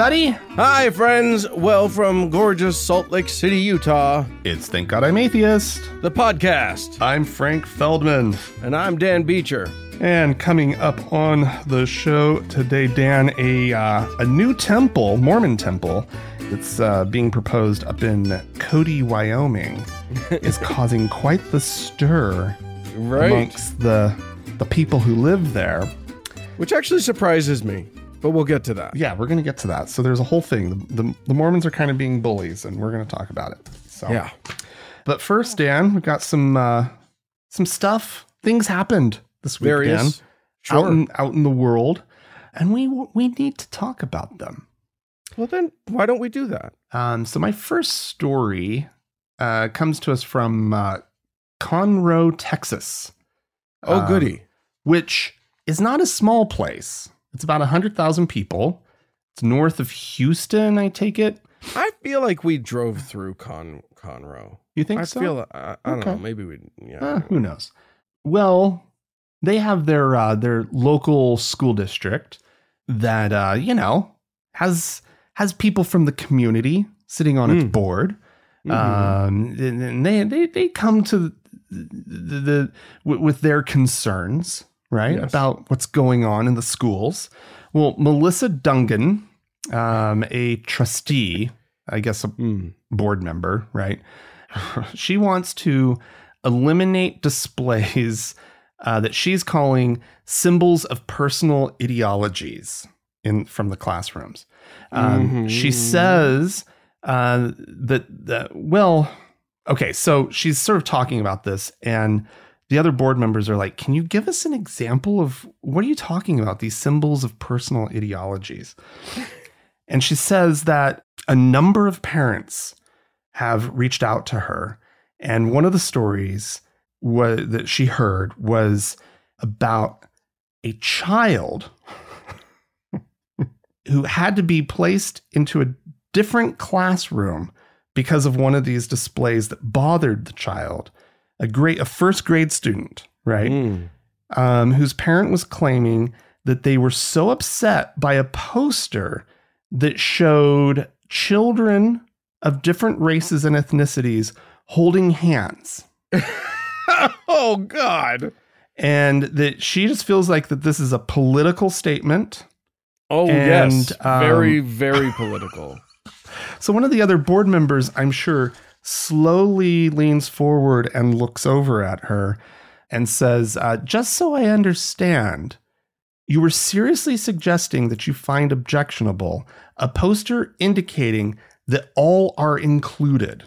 everybody. Hi, friends. Well, from gorgeous Salt Lake City, Utah, It's Thank God I'm Atheist. the podcast. I'm Frank Feldman. And I'm Dan Beecher. And coming up on the show today, Dan, a, uh, a new temple, Mormon temple, that's uh, being proposed up in Cody, Wyoming, is causing quite the stir Right. amongst the, the people who live there. Which actually surprises me, but we'll get to that. Yeah, we're going to get to that. So there's a whole thing. The, the, the Mormons are kind of being bullies, and we're going to talk about it. So Yeah. But first, Dan, we've got some uh, some stuff. Things happened this week, Dan, Various. out in out in the world, and we we need to talk about them. Well, then why don't we do that? Um, so my first story uh, comes to us from uh, Conroe, Texas. Oh, Um, goody. which is not a small place. It's about 100,000 people. It's north of Houston, I take it. I feel like we drove through Con Conroe. You think I so? feel I, I don't know. Maybe we. Yeah. Uh, who knows? Well, they have their uh, their local school district that uh, you know has has people from the community sitting on its Mm. board. Mhm. Um, and they they they come to the, the, the with their concerns, right, Yes. about what's going on in the schools. Well, Melissa Dungan, um, a trustee, I guess a Mm. board member, right? she wants to eliminate displays uh, that she's calling symbols of personal ideologies in from the classrooms. Um, She Mhm. says uh, that that well, okay, so she's sort of talking about this, and the other board members are like, "Can you give us an example of what are you talking about? These symbols of personal ideologies?" And she says that a number of parents have reached out to her. And one of the stories that she heard was about a child who had to be placed into a different classroom because of one of these displays that bothered the child. A great, a first grade student, right? Mm. um, whose parent was claiming that they were so upset by a poster that showed children of different races and ethnicities holding hands. oh God. And that she just feels like that this is a political statement. Oh And, yes. um, very very political. So one of the other board members, I'm sure, slowly leans forward and looks over at her and says, uh, Just so I understand, you were seriously suggesting that you find objectionable a poster indicating that all are included.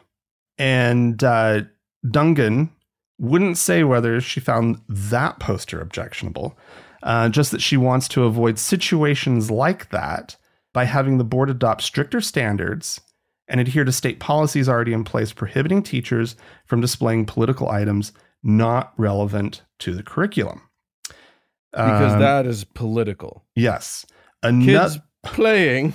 And uh, Dungan wouldn't say whether she found that poster objectionable, uh, just that she wants to avoid situations like that by having the board adopt stricter standards and adhere to state policies already in place prohibiting teachers from displaying political items not relevant to the curriculum. Because Um, that is political. yes, Kids playing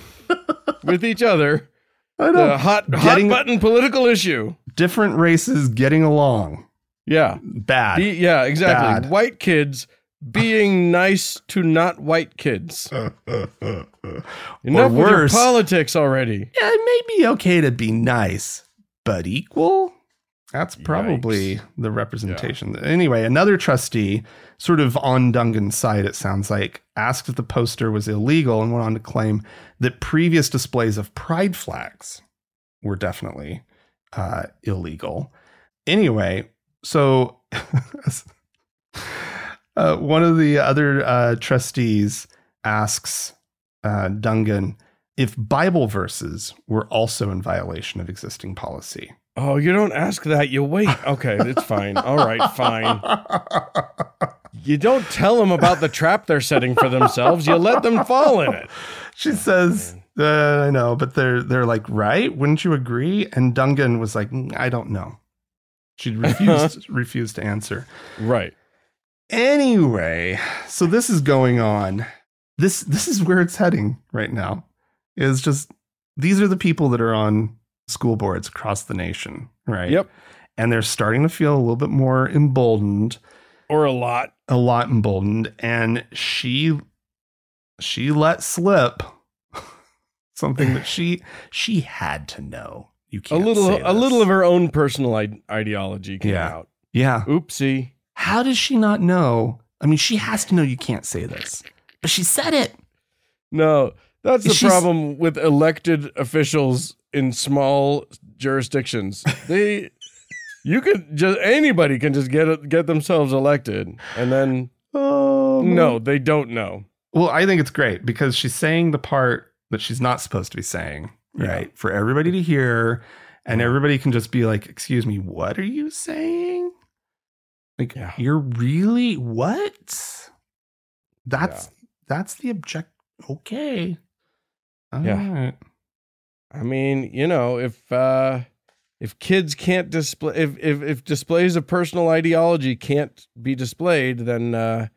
with each other. I know The hot Getting- hot button political issue. different races getting along Yeah. bad. Be- yeah, exactly. Bad. White kids being nice to not white kids. or Enough with your worse, politics already. yeah, it may be okay to be nice, but equal. That's probably Yikes. the representation. Anyway, another trustee, sort of on Dungan's side, it sounds like, asked if the poster was illegal and went on to claim that previous displays of pride flags were definitely uh, illegal. Anyway, so uh, one of the other uh, trustees asks uh, Dungan if Bible verses were also in violation of existing policy. Oh, you don't ask that. You wait. Okay, it's fine. All right, fine. You don't tell them about the trap they're setting for themselves. You let them fall in it. she says, uh, "I know," but they're they're like, "Right? Wouldn't you agree?" And Dungan was like, "Mm, "I don't know." She refused refused to answer. Right. Anyway, so this is going on. This this is where it's heading right now. Is just these are the people that are on school boards across the nation, right? Yep. And they're starting to feel a little bit more emboldened, Or a lot. a lot emboldened, and she she let slip something that she she had to know. You a can't a little, a little of her own personal I- ideology came Yeah. out. yeah. Oopsie. How does she not know? I mean, she has to know you can't say this, but she said it. No, that's the She's- problem with elected officials in small jurisdictions. They, you could just anybody can just get get themselves elected, and then Oh no, they don't know. Well, I think it's great because she's saying the part that she's not supposed to be saying, Yeah. right? For everybody to hear, and everybody can just be like, "Excuse me, what are you saying?" Like, Yeah. you're really what? That's that's the object. Okay. All Yeah. right. I mean, you know, if uh if kids can't display if if if displays of personal ideology can't be displayed, then uh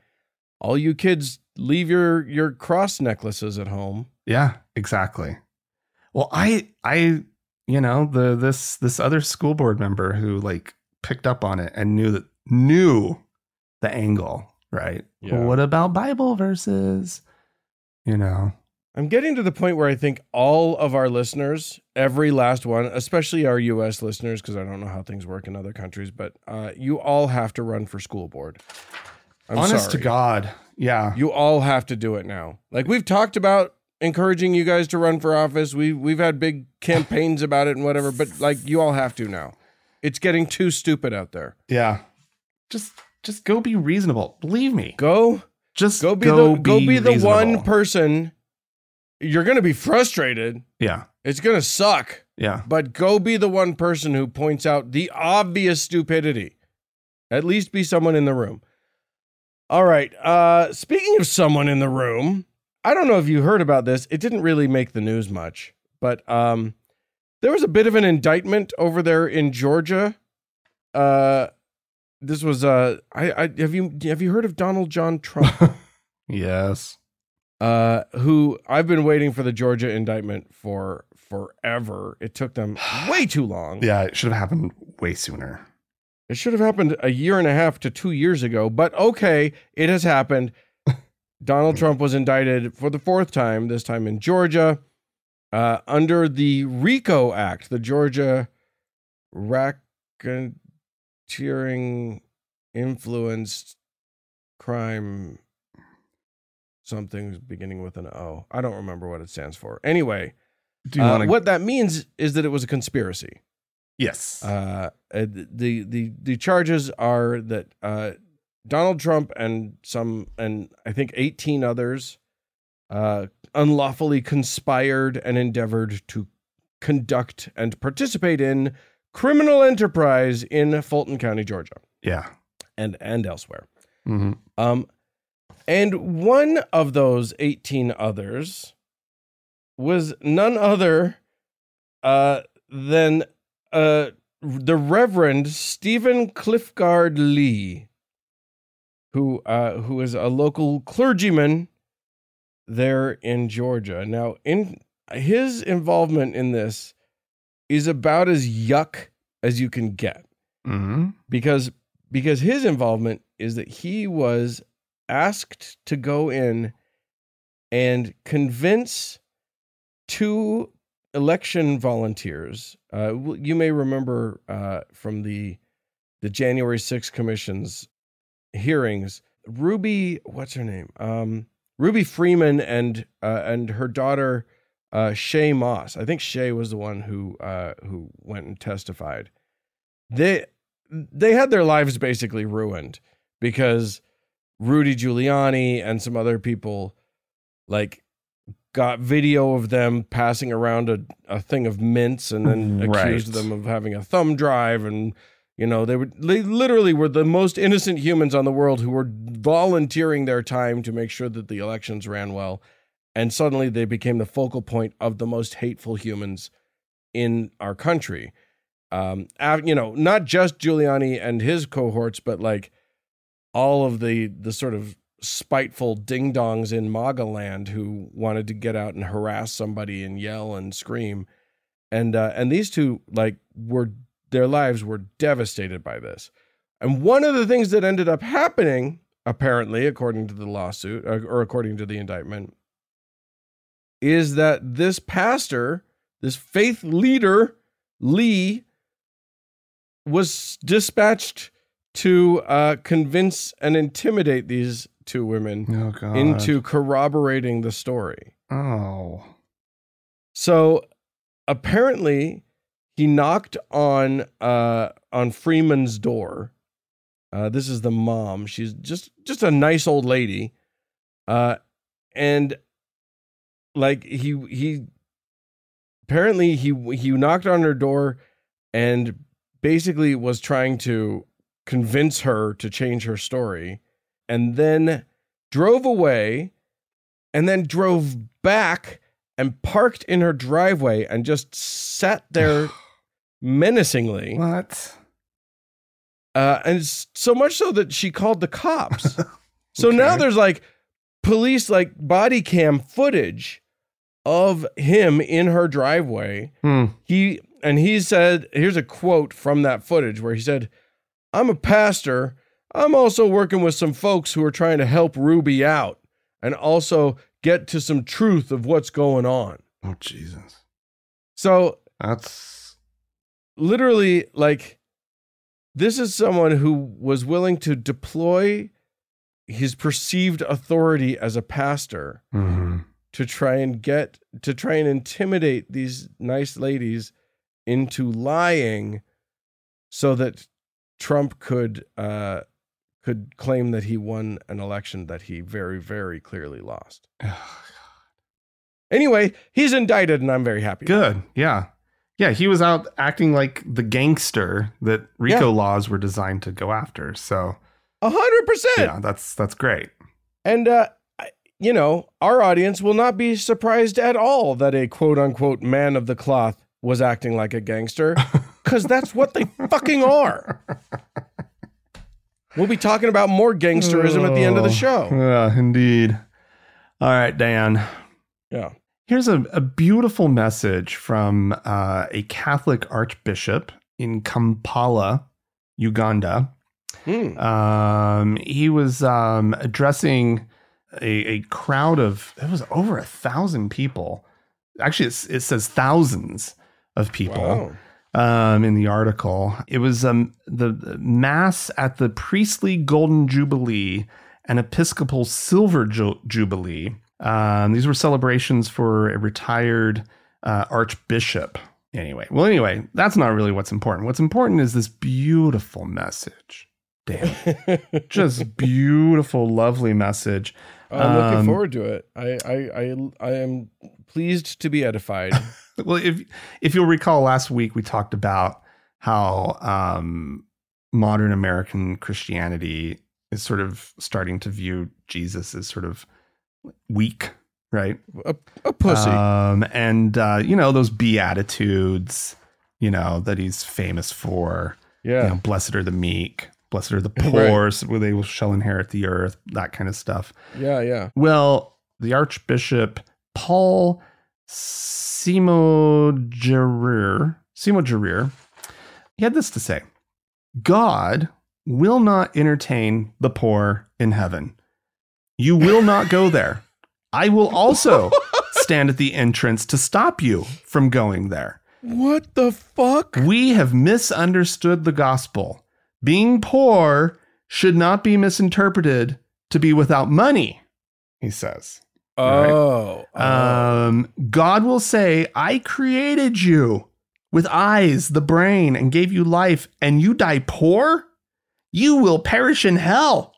all you kids leave your your cross necklaces at home. Yeah, exactly. Well, I I you know, the this this other school board member who like picked up on it and knew that knew the angle, right? Yeah. What about Bible verses? You know. I'm getting to the point where I think all of our listeners, every last one, especially our US listeners, because I don't know how things work in other countries, but uh, you all have to run for school board. I'm honest sorry. to God. Yeah. You all have to do it now. Like we've talked about encouraging you guys to run for office. We we've had big campaigns about it and whatever, but like you all have to now. It's getting too stupid out there. Yeah. Just just go be reasonable. Believe me. Go Just go be the go be the one person you're going to be frustrated. Yeah. It's going to suck. Yeah. But go be the one person who points out the obvious stupidity. At least be someone in the room. All right. Uh, speaking of someone in the room, I don't know if you heard about this. It didn't really make the news much, but um, there was a bit of an indictment over there in Georgia. Uh, this was uh, I, I have you have you heard of Donald John Trump? Yes. uh, who I've been waiting for the Georgia indictment for forever. It took them way too long. Yeah, it should have happened way sooner. It should have happened a year and a half to two years ago, but okay, it has happened. Donald Trump was indicted for the fourth time, this time in Georgia, uh, under the RICO Act, the Georgia Racketeering Influenced Crime something beginning with an O. I don't remember what it stands for. Anyway, uh, want to what that means is that it was a conspiracy. Yes. Uh, uh, the the the charges are that uh, Donald Trump and some and I think eighteen others uh, unlawfully conspired and endeavored to conduct and participate in criminal enterprise in Fulton County, Georgia, yeah. and and elsewhere. hmm Um, and one of those 18 others was none other uh, than uh, the Reverend Stephen Cliffgard Lee, who uh, who is a local clergyman there in Georgia. Now, in his involvement in this is about as yuck as you can get hmm because because his involvement is that he was asked to go in and convince two election volunteers. Uh, you may remember uh, from the the January 6th commission's hearings, Ruby, what's her name? Um, Ruby Freeman and uh, and her daughter uh, Shaye Moss. I think Shaye was the one who uh, who went and testified. They they had their lives basically ruined because Rudy Giuliani and some other people like got video of them passing around a, a thing of mints and then Right. accused them of having a thumb drive and you know they were they literally were the most innocent humans on the world who were volunteering their time to make sure that the elections ran well and suddenly they became the focal point of the most hateful humans in our country. Um you know not just Giuliani and his cohorts but like all of the the sort of spiteful ding dongs in MAGA land who wanted to get out and harass somebody and yell and scream. And uh, and these two like were their lives were devastated by this. And one of the things that ended up happening apparently according to the lawsuit uh, or according to the indictment is that this pastor, this faith leader, Lee, was dispatched to uh, convince and intimidate these two women Oh into corroborating the story. Oh. So apparently, he knocked on uh, on Freeman's door. Uh, this is the mom. She's just just a nice old lady, uh, and like he he apparently he he knocked on her door and basically was trying to convince her to change her story, and then drove away, and then drove back and parked in her driveway and just sat there menacingly. What? Uh, and so much so that she called the cops. so now there's like police like body cam footage of him in her driveway. Hmm. He and he said, here's a quote from that footage where he said, "I'm a pastor. I'm also working with some folks who are trying to help Ruby out and also get to some truth of what's going on." Oh Jesus. So That's literally like this is someone who was willing to deploy his perceived authority as a pastor Mhm. To try and get to try and intimidate these nice ladies into lying so that Trump could uh could claim that he won an election that he very very clearly lost. Anyway, he's indicted and I'm very happy. Good. Yeah. Yeah, he was out acting like the gangster that RICO Yeah. laws were designed to go after. So, A hundred percent. yeah, that's that's great. And, uh, you know, our audience will not be surprised at all that a quote unquote man of the cloth was acting like a gangster because that's what they fucking are. We'll be talking about more gangsterism at the end of the Oh, show. Yeah, indeed. All right, Dan. Yeah. Here's a, a beautiful message from uh, a Catholic archbishop in Kampala, Uganda. Hmm. Um, he was um, addressing a, a crowd of, it was over a thousand people. Actually, it's, it says thousands of people Wow. um, in the article. It was um, the, the Mass at the Priestly Golden Jubilee and Episcopal Silver Ju- Jubilee. Um, these were celebrations for a retired uh, archbishop. Anyway, well, anyway, that's not really what's important. What's important is this beautiful message. Damn, just beautiful, lovely message. I'm looking Um, forward to it. I, I, I, I am pleased to be edified. well if if you'll recall last week we talked about how um modern american christianity is sort of starting to view jesus as sort of weak right a, a pussy. um and uh you know those beatitudes you know that he's famous for yeah. you know blessed are the meek blessed are the Right. poor so they will shall inherit the earth that kind of stuff Yeah. Yeah. well, the Archbishop Paul Simo Simo he had this to say God will not entertain the poor in heaven. You will not go there. I will also stand at the entrance to stop you from going there. What the fuck? We have misunderstood the gospel. Being poor should not be misinterpreted to be without money, he says. Oh. oh. Um, God will say, I created you with eyes, the brain, and gave you life, and you die poor? You will perish in hell.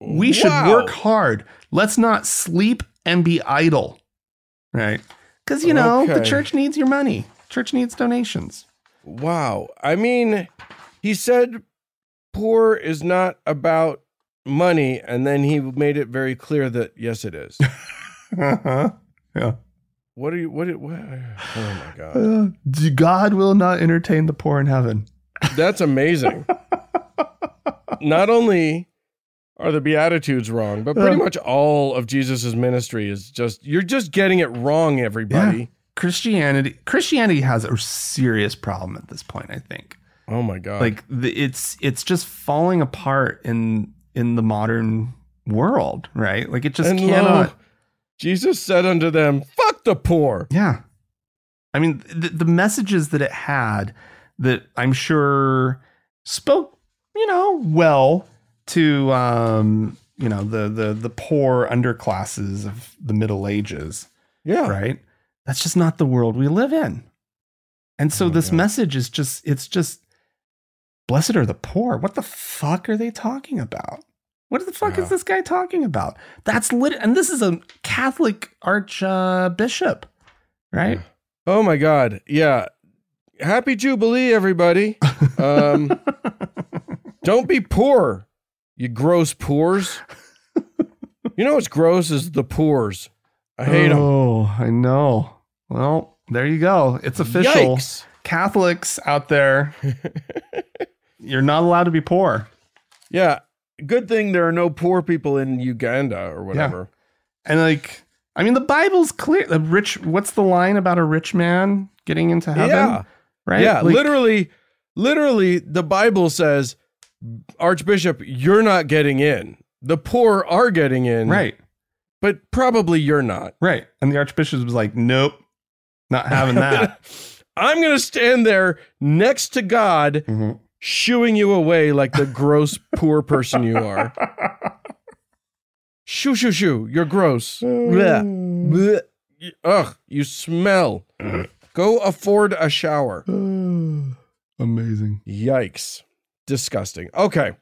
We should work hard. Let's not sleep and be idle. Right? Because, you know, the church needs your money, church needs donations. Wow. I mean, he said poor is not about money, and then he made it very clear that yes, it is. Uh-huh. Yeah. what are you? What? What? Oh my god, Uh, God will not entertain the poor in heaven. that's amazing. not only are the beatitudes wrong, but pretty Uh. much all of Jesus's ministry is just you're just getting it wrong, everybody. Christianity Christianity has a serious problem at this point, I think. Oh my god. like the, it's it's just falling apart in in the modern world right like it just and lo, cannot Jesus said unto them, "Fuck fuck the poor. Yeah. I mean, the, the messages that it had that I'm sure spoke, you know, well to um, you know, the the the poor underclasses of the Middle Ages, Yeah. right? That's just not the world we live in. And so Oh this God. message is just it's just blessed are the poor. What the fuck are they talking about? What the fuck Yeah. is this guy talking about? That's lit and this is a Catholic archbishop, right? Oh my god. Yeah. Happy Jubilee, everybody. Um, don't be poor, you gross poors. You know what's gross is the poors. I hate them. Oh, I know. Well, there you go. It's official. Yikes. Catholics out there, you're not allowed to be poor. Yeah. Good thing there are no poor people in Uganda or whatever. And like, I mean, the Bible's clear. The rich. What's the line about a rich man getting into heaven? Yeah. Right. Yeah. Like, literally, literally, the Bible says, Archbishop, you're not getting in. The poor are getting in. Right. But probably you're not. Right. And the archbishop was like, "Nope, not having that." I'm going to stand there next to God, Mhm. Shooing you away like the gross poor person you are. Shoo, shoo, shoo. You're gross. Blech. Blech. Ugh, you smell. Go afford a shower. Amazing. Yikes. Disgusting. Okay.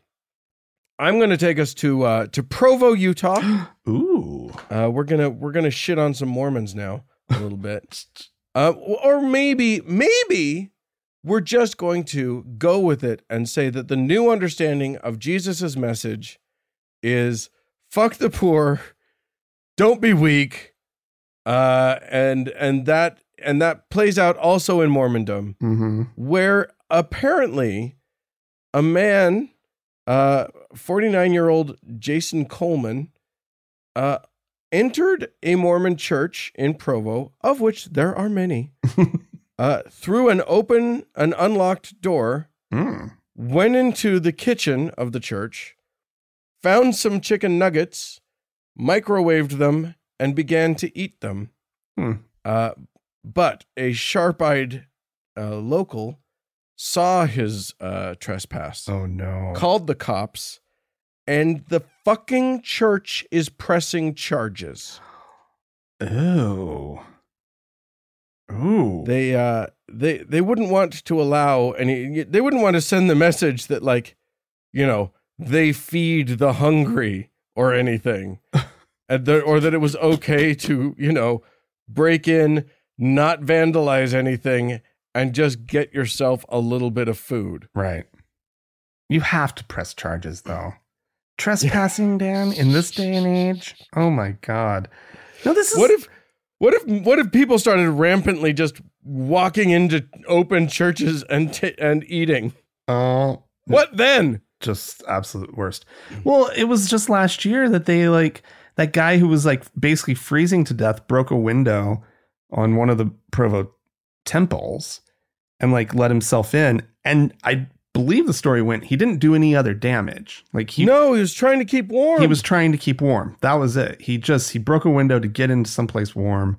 I'm going to take us to uh, to Provo, Utah. Ooh. Uh, we're gonna we're gonna shit on some Mormons now a little bit, uh, or maybe maybe we're just going to go with it and say that the new understanding of Jesus's message is fuck the poor, don't be weak, uh, and and that and that plays out also in Mormondom Mm-hmm. where apparently a man, uh, 49 year old Jason Coleman, uh, entered a Mormon church in Provo, of which there are many, uh, through an open, an unlocked door, Mm. went into the kitchen of the church, found some chicken nuggets, microwaved them, and began to eat them. Hmm. Uh, but a sharp eyed uh, local saw his uh, trespass, Oh no. called the cops, and the fucking church is pressing charges. Ooh. Ooh. They uh they they wouldn't want to allow any they wouldn't want to send the message that like you know they feed the hungry or anything and the, or that it was okay to you know break in not vandalize anything and just get yourself a little bit of food Right. You have to press charges though. Trespassing, Dan, in this day and age. Oh my god. No, this is what if what if what if people started rampantly just walking into open churches and t- and eating Oh, what then just absolute worst. Well, it was just last year that they like that guy who was like basically freezing to death broke a window on one of the Provo temples and like let himself in. And I believe the story went he didn't do any other damage. Like he no he was trying to keep warm he was trying to keep warm. That was it. He just he broke a window to get into someplace warm,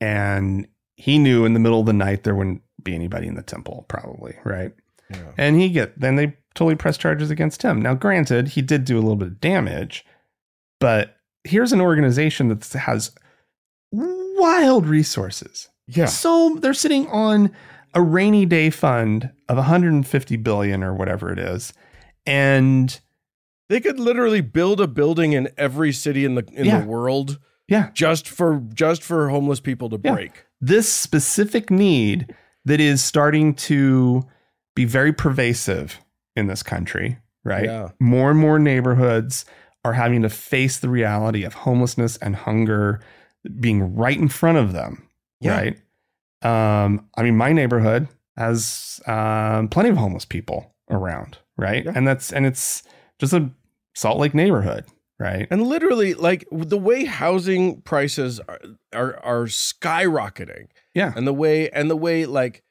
and he knew in the middle of the night there wouldn't be anybody in the temple, probably right. Yeah. And he get then they totally press charges against him. Now, granted, he did do a little bit of damage, but here's an organization that has wild resources. yeah So they're sitting on a rainy day fund of 150 billion or whatever it is, and They could literally build a building in every city in the in Yeah. the world yeah, just for just for homeless people to Yeah. break. this specific need that is starting to be very pervasive in this country, right? Yeah. More and more neighborhoods are having to face the reality of homelessness and hunger being right in front of them, Yeah. right? Um, I mean, my neighborhood has um, plenty of homeless people around, right? Yeah. And that's and it's just a Salt Lake neighborhood, right? And literally like the way housing prices are are, are skyrocketing Yeah, and the way and the way like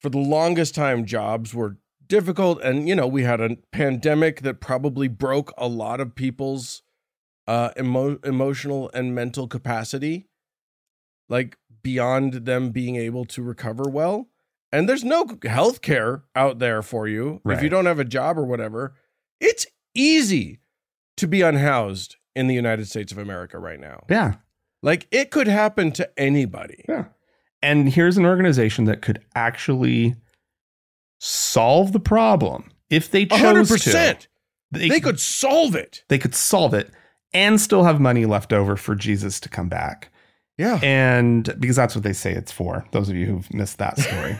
for the longest time jobs were difficult and you know we had a pandemic that probably broke a lot of people's uh emo- emotional and mental capacity like beyond them being able to recover well. And there's no health care out there for you if you don't have a job or whatever. It's easy to be unhoused in the United States of America right now. Yeah. Like it could happen to anybody. Yeah. And here's an organization that could actually solve the problem if they chose to. percent. They, They could solve it. they could solve it and still have money left over for Jesus to come back. Yeah. And because that's what they say it's for. Those of you who've missed that story.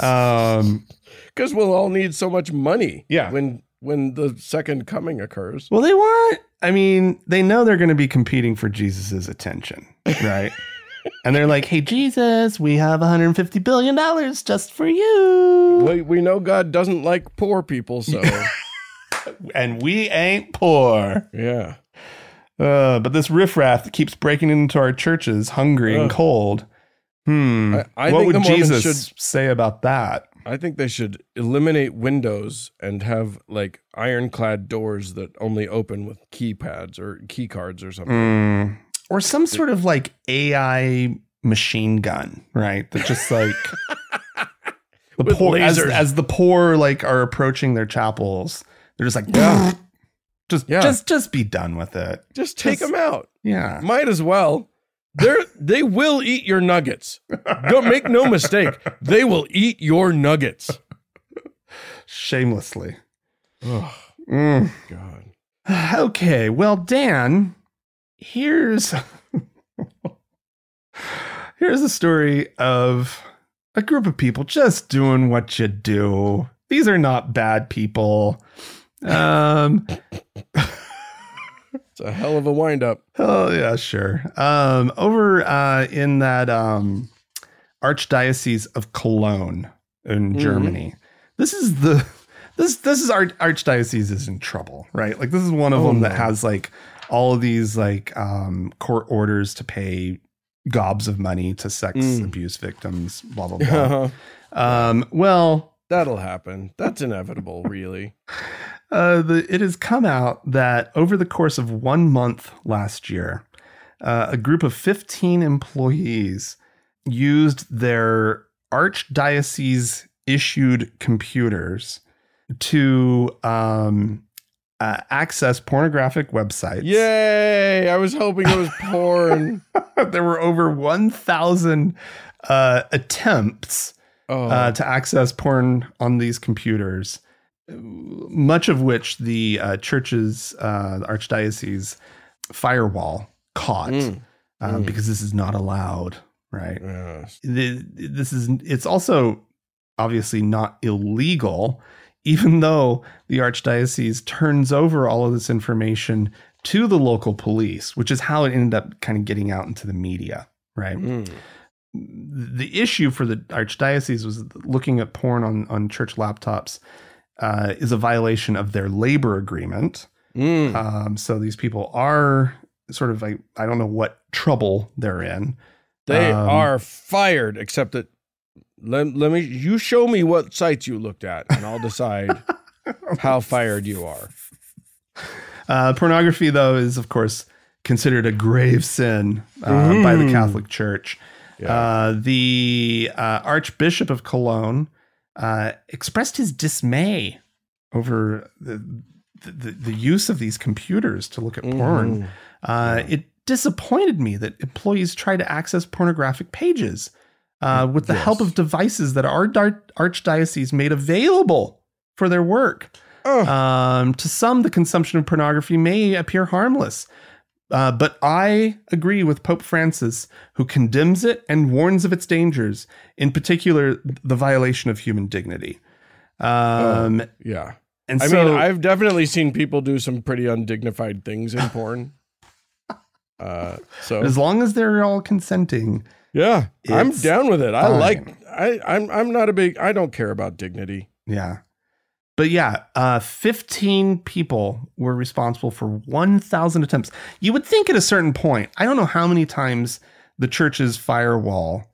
um, Because we'll all need so much money. Yeah. When when the second coming occurs. well, they want. I mean, they know they're going to be competing for Jesus's attention, right? and they're like, "Hey, Jesus, we have 150 billion dollars just for you." We, we know God doesn't like poor people, so and we ain't poor. yeah. Uh, but this riffraff that keeps breaking into our churches, hungry and Ugh. cold. Hmm. I- I what think would Mormons Jesus should- say about that? I think they should eliminate windows and have like ironclad doors that only open with keypads or key cards or something. Hmm. Or some sort of like AI machine gun, right? That just like the With poor as, lasers. as the poor like are approaching their chapels, they're just like. just Yeah. just just be done with it. Just take Just- them out. Yeah. Might as well. They're they will eat your nuggets. Don't make no mistake. They will eat your nuggets. Shamelessly. Oh Mm. God. Okay, well, Dan, here's here's a story of a group of people just doing what you do. These are not bad people. Um, It's a hell of a windup. oh yeah, sure. Um, over uh, in that um, archdiocese of Cologne in Mhm. Germany, this is the this this is our archdiocese is in trouble, right? Like this is one of Oh, them that has like all of these like um, court orders to pay gobs of money to sex Mm. abuse victims, blah blah blah. Um, well, That'll happen. That's inevitable, really. Uh, the, it has come out that over the course of one month last year, uh, a group of 15 employees used their archdiocese issued computers to um, uh, access pornographic websites. Yay! I was hoping it was porn. there were over 1,000 uh, attempts Oh, uh, to access porn on these computers, much of which the uh, church's uh, archdiocese firewall caught Mm. um, Mm. because this is not allowed, right? yes. The- This is it's also obviously not illegal, even though the archdiocese turns over all of this information to the local police, which is how it ended up kind of getting out into the media, right? Mm. the issue for the archdiocese was looking at porn on on church laptops uh, is a violation of their labor agreement. Mm. Um, so these people are sort of like I don't know what trouble they're in. They um, are fired, except that let, let me you show me what sites you looked at, and I'll decide how fired you are. Uh, pornography, though, is of course considered a grave sin uh, by the Mhm. Catholic Church. Yeah. Uh, the uh, Archbishop of Cologne uh, expressed his dismay over the, the the use of these computers to look at porn. Mhm. Uh, It disappointed me that employees try to access pornographic pages uh, with the help of devices that our archdiocese made available for their work. Um, to some, the consumption of pornography may appear harmless. Uh, but I agree with Pope Francis, who condemns it and warns of its dangers, in particular, the violation of human dignity. Um, yeah. and I so, mean, I've definitely seen people do some pretty undignified things in porn. Uh, so as long as they're all consenting, yeah, I'm down with it. I fine. like. I I'm I'm not a big. I don't care about dignity. yeah. But yeah, uh, 15 people were responsible for 1,000 attempts. You would think at a certain point, I don't know how many times the church's firewall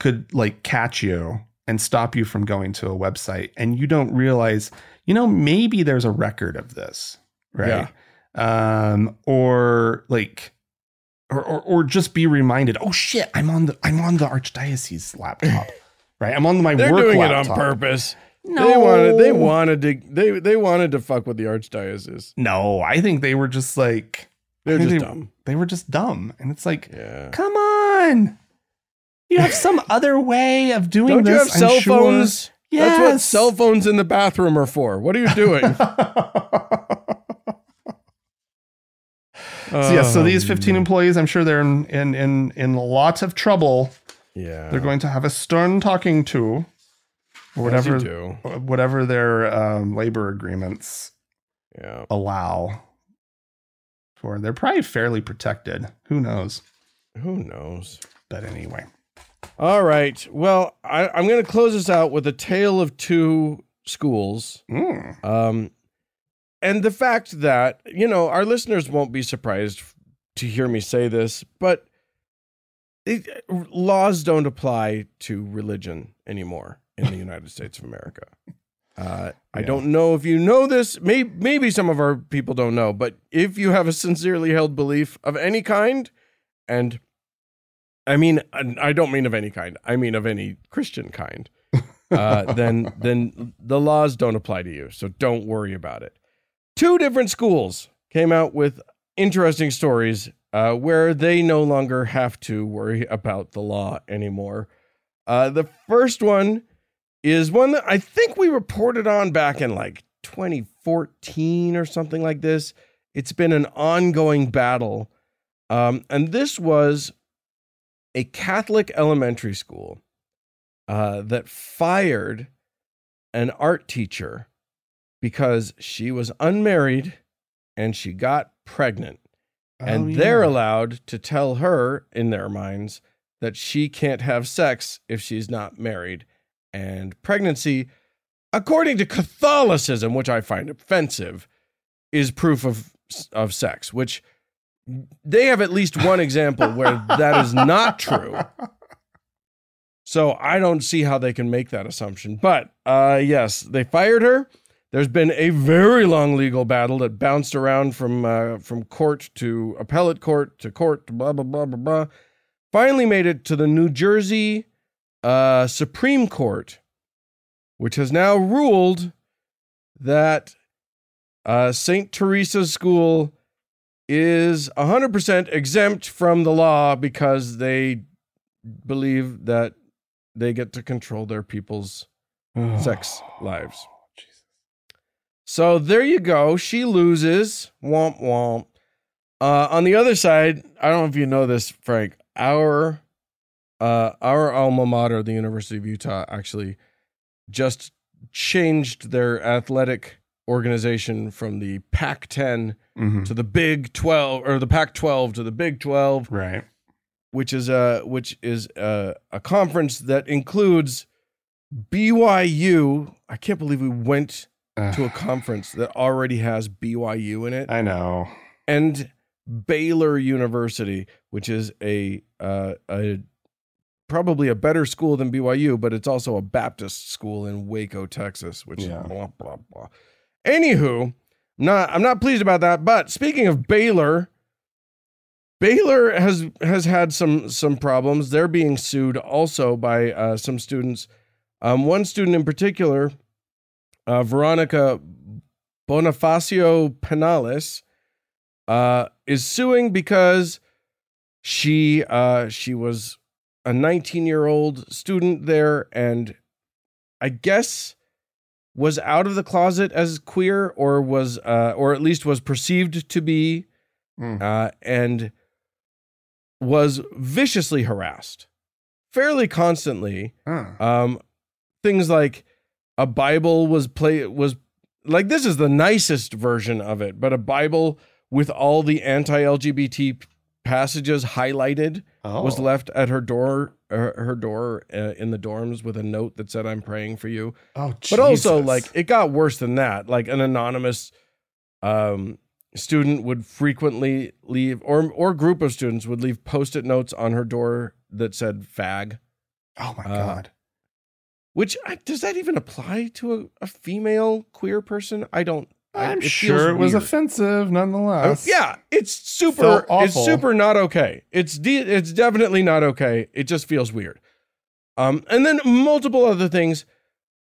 could like catch you and stop you from going to a website, and you don't realize, you know, maybe there's a record of this, right? Um, or like, or, or or just be reminded, oh shit, I'm on the I'm on the archdiocese laptop. right? I'm on my work laptop. They're work doing laptop. it on purpose. No. They wanted they wanted to they they wanted to fuck with the archdiocese. No, I think they were just like They're just they, dumb. They were just dumb. And it's like, Yeah. come on. You have some other way of doing Don't you this. have I'm cell sure. phones? That's what Yes. cell phones in the bathroom are for. What are you doing? so yeah, so these Um, 15 employees, I'm sure they're in in in in a lot of trouble. Yeah. They're going to have a stern talking to, or As you whatever whatever their um, labor agreements Yeah. allow. For they're probably fairly protected. Who knows? Who knows? But anyway, All right. Well, I, I'm going to close this out with a tale of two schools. Mm. Um, and the fact that, you know, our listeners won't be surprised to hear me say this, but it, laws don't apply to religion anymore in the United States of America. Uh, I Yeah. don't know if you know this. Maybe, maybe some of our people don't know, but if you have a sincerely held belief of any kind, and I mean, I don't mean of any kind, I mean of any Christian kind, uh, then then the laws don't apply to you. So don't worry about it. Two different schools came out with interesting stories uh, where they no longer have to worry about the law anymore. Uh, the first one is one that I think we reported on back in like 2014 or something like this. It's been an ongoing battle. Um, and this was a Catholic elementary school uh, that fired an art teacher because she was unmarried and she got pregnant. and Oh, they're allowed to tell her, in their minds, that she can't have sex if she's not married. And pregnancy, according to Catholicism, which I find offensive, is proof of, of sex, which they have at least one example where that is not true. So I don't see how they can make that assumption. But uh, yes, they fired her. There's been a very long legal battle that bounced around from uh, from court to appellate court to court to blah blah blah blah blah. Finally made it to the New Jersey uh, Supreme Court, which has now ruled that uh, St. Theresa's School is 100% exempt from the law because they believe that they get to control their people's sex lives. Jesus. So there you go. She loses. Womp womp. Uh, on the other side, I don't know if you know this, Frank. Our uh, our alma mater, the University of Utah, actually just changed their athletic organization from the Pac-10 Mhm. to the Big 12 or the Pac-12 to the Big 12 Right. which is a which is a, a conference that includes BYU. I can't believe we went to a conference that already has BYU in it, I know. and Baylor University, which is a uh, a probably a better school than BYU, but it's also a Baptist school in Waco, Texas. Which Yeah. blah blah blah. Anywho, I'm not I'm not pleased about that. But speaking of Baylor. Baylor has has had some some problems. They're being sued also by uh, some students. Um, one student in particular, uh, Veronica Bonifacio Penales, uh, is suing because she uh, she was a 19 year old student there, and I guess was out of the closet as queer, or was uh, or at least was perceived to be Mm. uh, and was viciously harassed fairly constantly. Huh. Um, things like a Bible was play was like this is the nicest version of it, but a Bible with all the anti-LGBT passages highlighted Oh. was left at her door her, her door uh, in the dorms with a note that said i'm praying for you. Oh, but also like it got worse than that. Like an anonymous um student would frequently leave or or group of students would leave post-it notes on her door that said fag. Oh my uh, god. which I, does that even apply to a, a female queer person? I don't I'm it sure it was weird. offensive nonetheless. yeah, it's super. Felt It's super not okay. It's de- it's definitely not okay. It just feels weird. Um, and then multiple other things.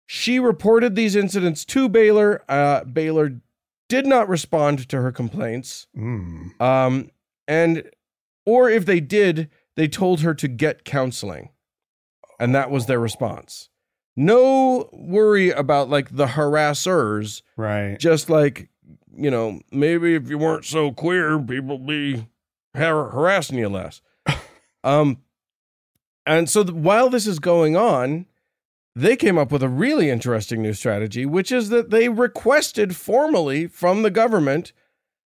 She reported these incidents to Baylor. Uh, Baylor did not respond to her complaints. Mm. Um, and or if they did, they told her to get counseling, and that was their response. No worry about like the harassers Right. just like you know maybe if you weren't so queer people be har- harassing you less um and so while this is going on they came up with a really interesting new strategy which is that they requested formally from the government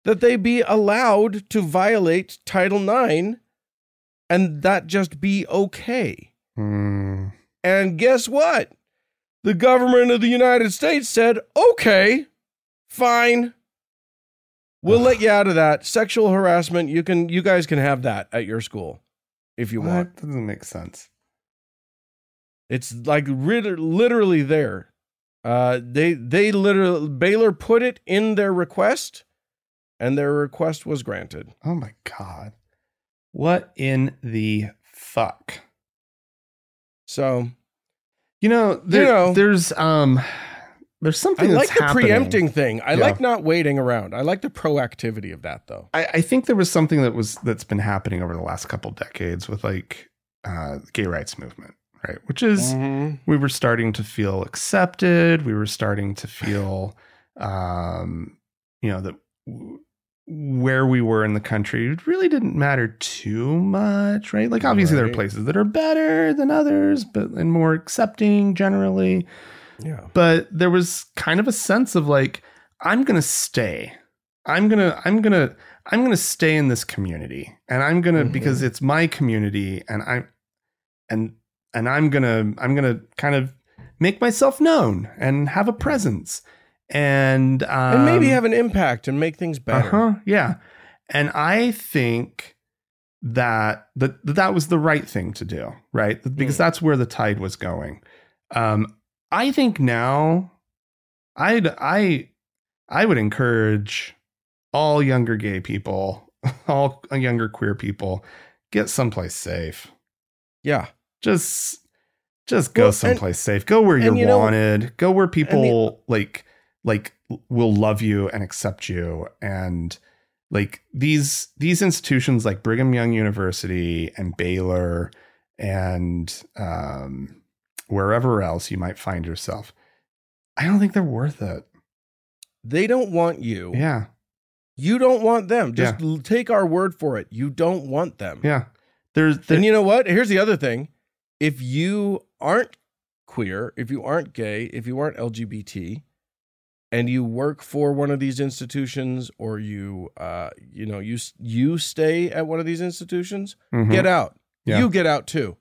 that they be allowed to violate title ix and that just be okay Mm. And guess what? The government of the United States said, okay, fine. We'll let you out of that. Sexual harassment, you can you guys can have that at your school if you want. That doesn't make sense. It's like literally there. Uh they they literally Baylor put it in their request and their request was granted. Oh my god. What in the fuck? So, You know, there, know. there's um there's I something like that's the happening. preempting thing. I Yeah. like not waiting around. I like the proactivity of that though. I, I think there was something that was that's been happening over the last couple decades with like uh gay rights movement, right? Which is Mhm. we were starting to feel accepted. We were starting to feel, um, you know, that where we were in the country it really didn't matter too much, right? Like, obviously, there are places that are better than others, but and more accepting generally. Yeah. But there was kind of a sense of like, I'm gonna stay. I'm gonna, I'm gonna, I'm gonna stay in this community, and I'm gonna Mhm. because it's my community, and I'm, and and I'm gonna, I'm gonna kind of make myself known and have a presence, and um, and maybe have an impact and make things better. uh-huh, yeah. And I think that that that was the right thing to do, right? Because Mm. that's where the tide was going. Um, I think now, I'd I I would encourage all younger gay people, all younger queer people, get someplace safe. Yeah. Just just go Well, and- someplace safe. Go where you're and you know- wanted. Go where people like like will love you and accept you and like these these institutions like Brigham Young University and Baylor and um wherever else you might find yourself. I don't think they're worth it. They don't want you. Yeah. You don't want them. Just l- take our word for it. You don't want them. Yeah. There's there, And you know what? Here's the other thing. If you aren't queer, if you aren't gay, if you aren't LGBT, and you work for one of these institutions or you uh you know you you stay at one of these institutions, Mhm. get out. Yeah. You get out too.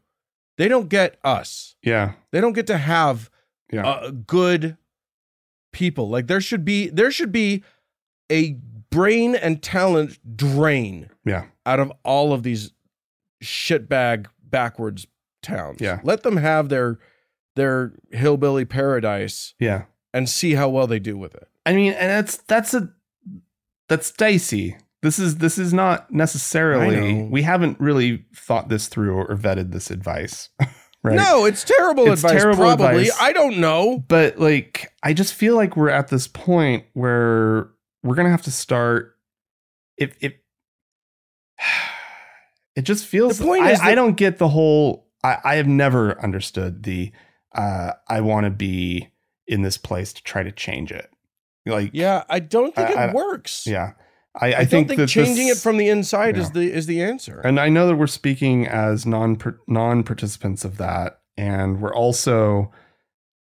They don't get us. yeah. They don't get to have Yeah. uh, good people. Like there should be there should be a brain and talent drain Yeah. out of all of these shitbag backwards towns. Yeah. Let them have their their hillbilly paradise Yeah. And see how well they do with it. I mean, and that's that's a that's dicey. This is this is not necessarily. We haven't really thought this through or vetted this advice, right? No, it's terrible It's advice. terrible probably. advice. I don't know. but like, I just feel like we're at this point where we're gonna have to start. If if it just feels, The point I, is I don't get the whole. I, I have never understood the. Uh, I want to be in this place to try to change it. Like, Yeah, I don't think I- it I- works. yeah. I, I, I, think, think, that changing this- it from the inside is the is the answer. and I know that we're speaking as non non participants of that, and we're also,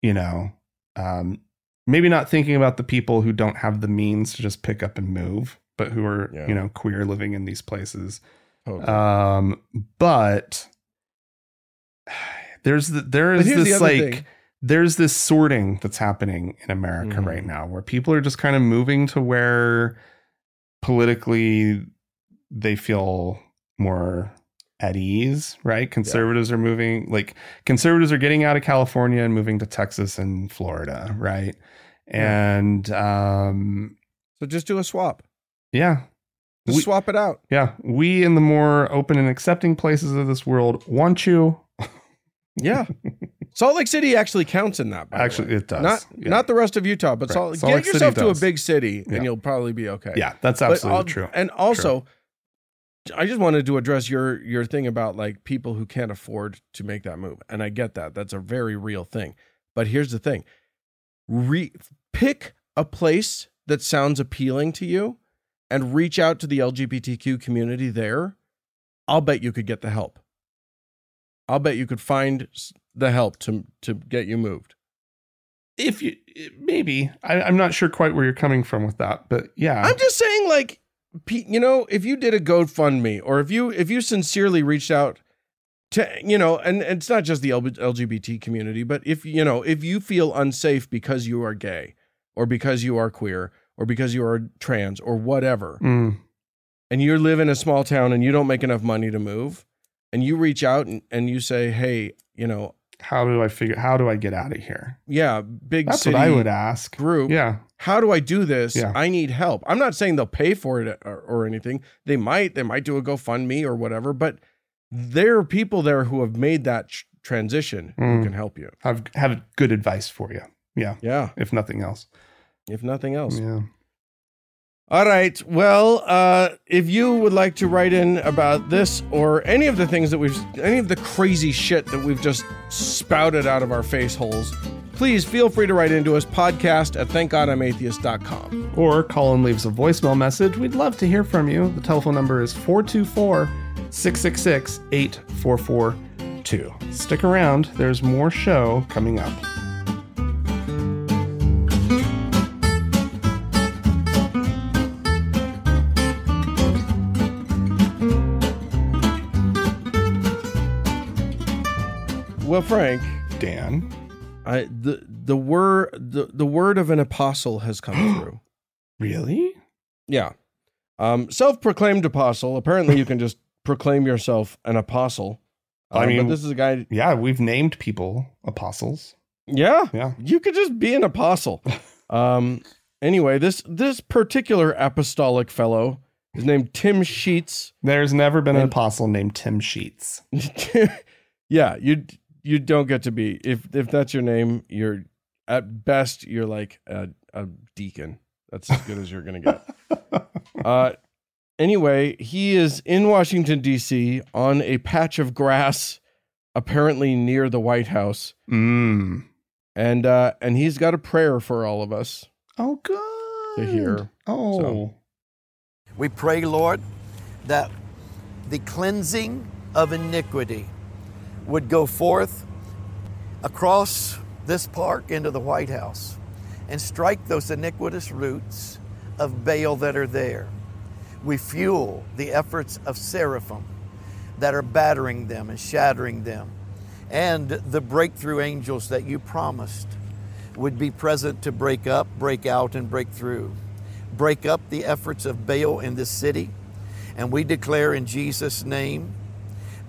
you know, um, maybe not thinking about the people who don't have the means to just pick up and move, but who are Yeah. you know queer living in these places. Totally. Um, but there's the, there is here's the this like thing. There's this sorting that's happening in America Mhm. right now where people are just kind of moving to where politically they feel more at ease, right? Conservatives are moving like conservatives are getting out of California and moving to Texas and Florida, right? Yeah. And um So just do a swap. Yeah. Just We- swap it out. Yeah. We in the more open and accepting places of this world want you. Yeah. Salt Lake City actually counts in that. Actually, it does. Not Yeah. not the rest of Utah, but Right. Salt, Salt get Lake City yourself to a big city, Yeah. and you'll probably be okay. Yeah, that's absolutely true. And also, I just wanted to address your your thing about like people who can't afford to make that move, and I get that. That's a very real thing. But here's the thing: Re- pick a place that sounds appealing to you, and reach out to the LGBTQ community there. I'll bet you could get the help. I'll bet you could find the help to to get you moved. If you maybe, I, I'm not sure quite where you're coming from with that, but yeah. I'm just saying, like, you know, if you did a GoFundMe or if you if you sincerely reached out to, you know, and, and it's not just the LGBT community, but if you know, if you feel unsafe because you are gay or because you are queer or because you are trans or whatever, Mm, and you live in a small town and you don't make enough money to move, and you reach out and, and you say, hey, you know, how do I figure? How do I get out of here? yeah, big That's what I would ask. group. Yeah. how do I do this? Yeah. I need help. I'm not saying they'll pay for it or, or anything. They might. They might do a GoFundMe or whatever. But there are people there who have made that tr- transition who Mm. can help you. Have have good advice for you. Yeah. Yeah, If nothing else. if nothing else. Yeah. All right. Well, uh, if you would like to write in about this or any of the things that we've, any of the crazy shit that we've just spouted out of our face holes, please feel free to write into us podcast at thankgodimatheist.com. Or Colin leaves a voicemail message. We'd love to hear from you. The telephone number is 424 666 8442. Stick around, there's more show coming up. Frank, Dan. I the the word the, the word of an apostle has come through. Really? Yeah. Um, self-proclaimed apostle. Apparently, you can just proclaim yourself an apostle. I Uh, mean- but this is a guy. Yeah, we've named people apostles. Yeah, Yeah. you could just be an apostle. um. Anyway, this this particular apostolic fellow is named Tim Sheets. There's never been an And- apostle named Tim Sheets. yeah, you you don't get to be if if that's your name. You're at best you're like a, a deacon. That's as good as you're gonna get. Uh, anyway, he is in Washington, D.C., on a patch of grass, apparently near the White House. Mm. And, uh, and he's got a prayer for all of us Oh, good. to hear. Oh. So- We pray, Lord, that the cleansing of iniquity would go forth across this park into the White House and strike those iniquitous roots of Baal that are there. We fuel the efforts of seraphim that are battering them and shattering them, and the breakthrough angels that you promised would be present to break up, break out, and break through. Break up the efforts of Baal in this city, and we declare in Jesus' name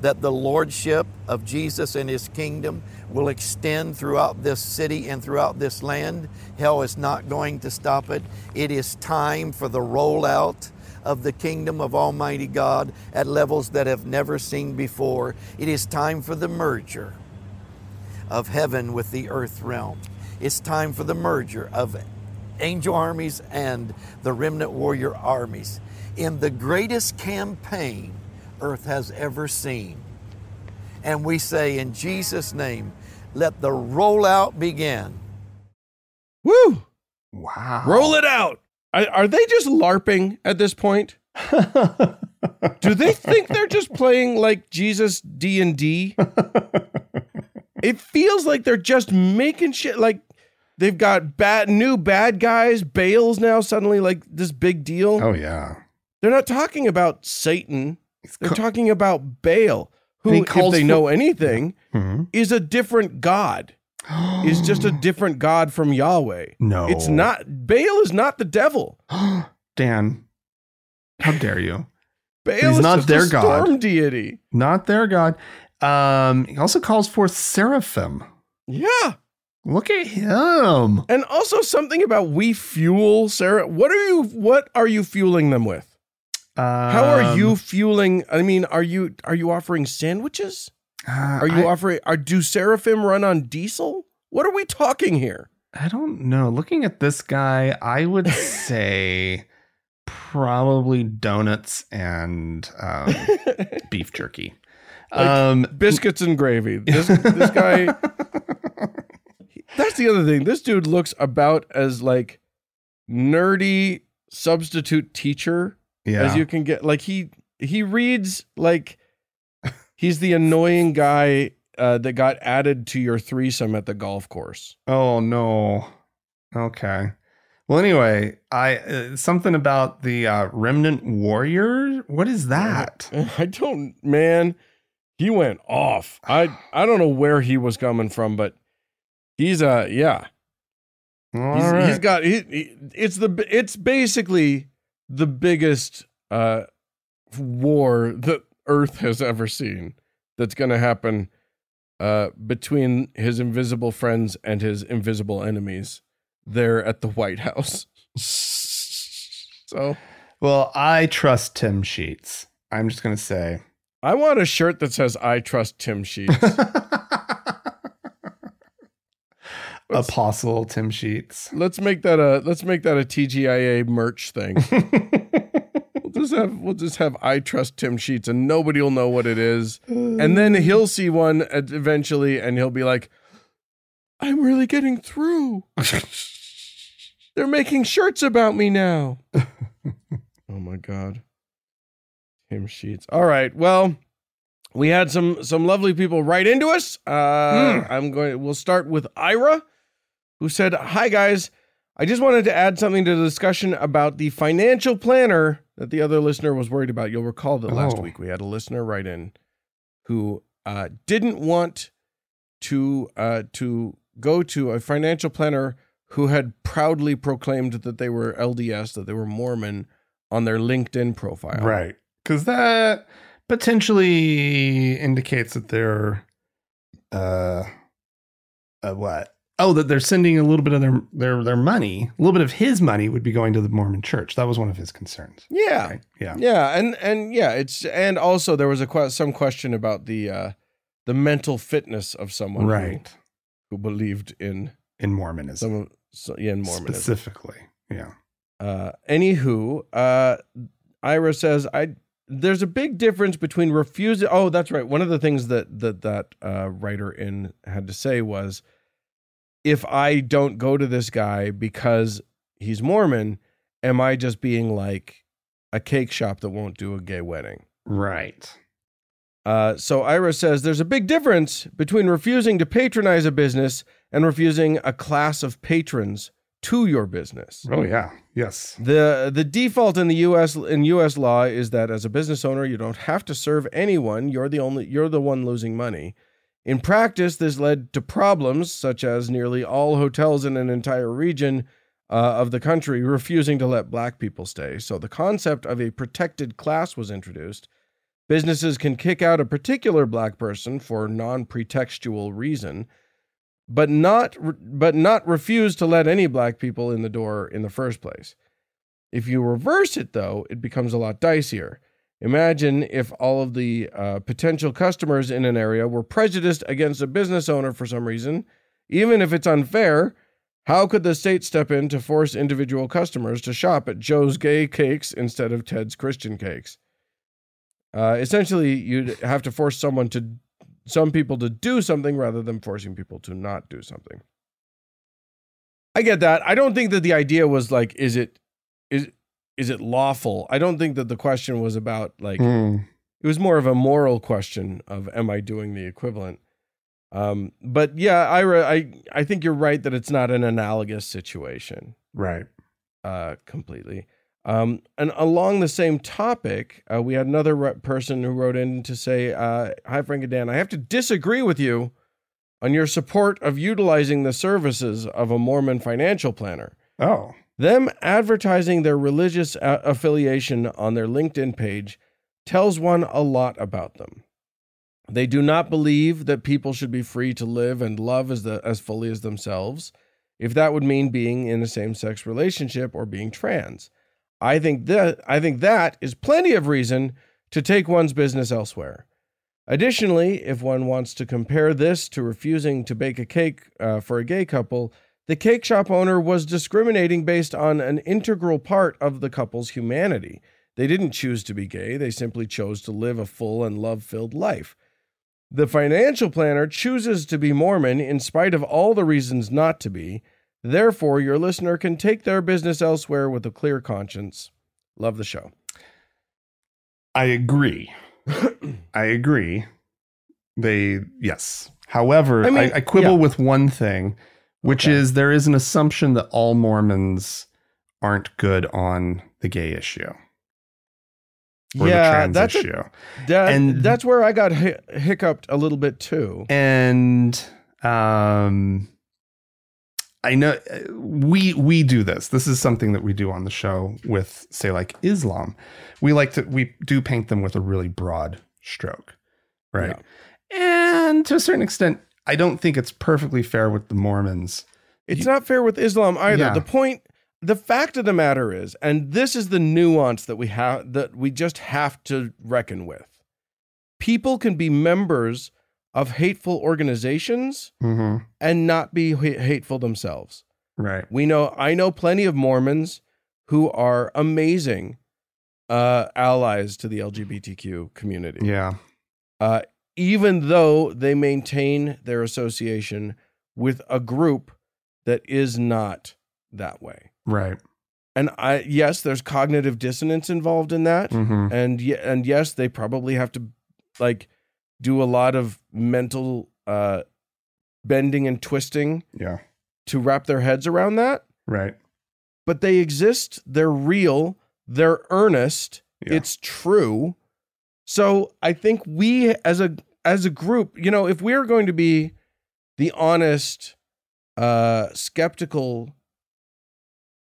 that the lordship of Jesus and his kingdom will extend throughout this city and throughout this land. Hell is not going to stop it. It is time for the rollout of the kingdom of Almighty God at levels that have never seen before. It is time for the merger of heaven with the earth realm. It's time for the merger of angel armies and the remnant warrior armies in the greatest campaign earth has ever seen. And we say, in Jesus' name, let the rollout begin. Woo! Wow. Roll it out. Are, are they just LARPing at this point? Do they think they're just playing like Jesus D and D? It feels like they're just making shit like they've got bad new bad guys, Baal's now suddenly like this big deal. oh, yeah. They're not talking about Satan. They're co- talking about Baal, who, if they for- know anything, Hmm. is a different god. Is just a different god from Yahweh. no. It's not Baal is not the devil. Dan, how dare you? Baal He's is not their god. storm deity. Not their God. Um, he also calls forth seraphim. Yeah. Look at him. And also something about we fuel Sarah. What are you what are you fueling them with? How are you Um, fueling? I mean, are you are you offering sandwiches? uh, Are you I, offering are do Seraphim run on diesel? What are we talking here? I don't know. Looking at this guy, I would say probably donuts and um, beef jerky. Like, um, Biscuits and gravy. This this guy That's the other thing. This dude looks about as like nerdy substitute teacher yeah. as you can get. Like he he reads like he's the annoying guy uh, that got added to your threesome at the golf course. Oh no. Okay. Well, anyway, I uh, something about the uh, remnant warrior. What is that? I don't, man. He went off. I I don't know where he was coming from, but he's uh yeah. He's, right. he's got he, he- it's the it's basically the biggest uh war that Earth has ever seen. That's going to happen uh between his invisible friends and his invisible enemies there at the White House. So well, I trust Tim Sheets. I'm just gonna say. I want a shirt that says "I trust Tim Sheets." Let's- Apostle Tim Sheets. let's make that a let's make that a TGIA merch thing. We'll just have we'll just have I trust Tim Sheets, and nobody will know what it is. And then he'll see one eventually, and he'll be like, "I'm really getting through. They're making shirts about me now." oh my god, Tim Sheets. All right, well. We had some some lovely people write into us. Uh, I'm going. We'll start with Ira, who said, "Hi guys, I just wanted to add something to the discussion about the financial planner that the other listener was worried about. You'll recall that last Oh. week we had a listener write in who uh, didn't want to uh, to go to a financial planner who had proudly proclaimed that they were LDS, that they were Mormon on their LinkedIn profile. right. Because that potentially indicates that they're uh, uh what? Oh, that they're sending a little bit of their their their money, a little bit of his money would be going to the Mormon church. That was one of his concerns. Yeah. Right? Yeah. Yeah, and and yeah, it's and also there was a que- some question about the uh the mental fitness of someone who- Right. who, believed in In Mormonism. some of so, yeah, in Mormonism. Specifically. Yeah. Uh, anywho, uh, Ira says I there's a big difference between refusing. Oh, that's right. One of the things that that that uh, writer in had to say was, if I don't go to this guy because he's Mormon, am I just being like a cake shop that won't do a gay wedding? Right. Uh, so Ira says there's a big difference between refusing to patronize a business and refusing a class of patrons to your business. Oh yeah. Yes. The the default in the US in US law is that as a business owner you don't have to serve anyone, you're the only you're the one losing money. In practice this led to problems such as nearly all hotels in an entire region uh, of the country refusing to let black people stay. So the concept of a protected class was introduced. Businesses can kick out a particular black person for non-pretextual reason but not but not refuse to let any black people in the door in the first place. If you reverse it though, it becomes a lot dicier. Imagine if all of the uh, potential customers in an area were prejudiced against a business owner for some reason, even if it's unfair. How could the state step in to force individual customers to shop at Joe's Gay Cakes instead of Ted's Christian Cakes? Uh, essentially, you'd have to force someone to some people to do something rather than forcing people to not do something. I get that. I don't think that the idea was like, is it is is it lawful? I don't think that the question was about like Hmm. it was more of a moral question of am I doing the equivalent? Um, but yeah, Ira, I I think you're right that it's not an analogous situation Right. uh, completely. Um, and along the same topic, uh, we had another re- person who wrote in to say, uh, "Hi, Frank and Dan. I have to disagree with you on your support of utilizing the services of a Mormon financial planner. Oh. Them advertising their religious a- affiliation on their LinkedIn page tells one a lot about them. They do not believe that people should be free to live and love as the as fully as themselves, if that would mean being in a same-sex relationship or being trans. I think that I think that is plenty of reason to take one's business elsewhere. Additionally, if one wants to compare this to refusing to bake a cake uh, for a gay couple, the cake shop owner was discriminating based on an integral part of the couple's humanity. They didn't choose to be gay, they simply chose to live a full and love filled life. The financial planner chooses to be Mormon in spite of all the reasons not to be. Therefore, your listener can take their business elsewhere with a clear conscience. Love the show. I agree. I agree. They yes. However, I I, I, quibble yeah. with one thing, which Okay. is there is an assumption that all Mormons aren't good on the gay issue. Or the yeah, trans that's a, that, And- that's where I got hi- hiccuped a little bit too. and um i know uh, we we do this. This is something that we do on the show with say like islam. We like to we do paint them with a really broad stroke right? And to a certain extent i don't think it's perfectly fair with the mormons It's not fair with Islam either. Yeah. The point, the fact of the matter is, and this is the nuance that we have that we just have to reckon with. People can be members of hateful organizations mm-hmm. and not be ha- hateful themselves. right We know I know plenty of Mormons who are amazing uh, allies to the LGBTQ community. yeah uh, even though they maintain their association with a group that is not that way. right And I yes, there's cognitive dissonance involved in that, mm-hmm. and and yes, they probably have to like do a lot of mental uh, bending and twisting yeah to wrap their heads around that. right But they exist. They're real. They're earnest. Yeah. It's true. So I think we as a as a group, you know, if we're going to be the honest, uh, skeptical,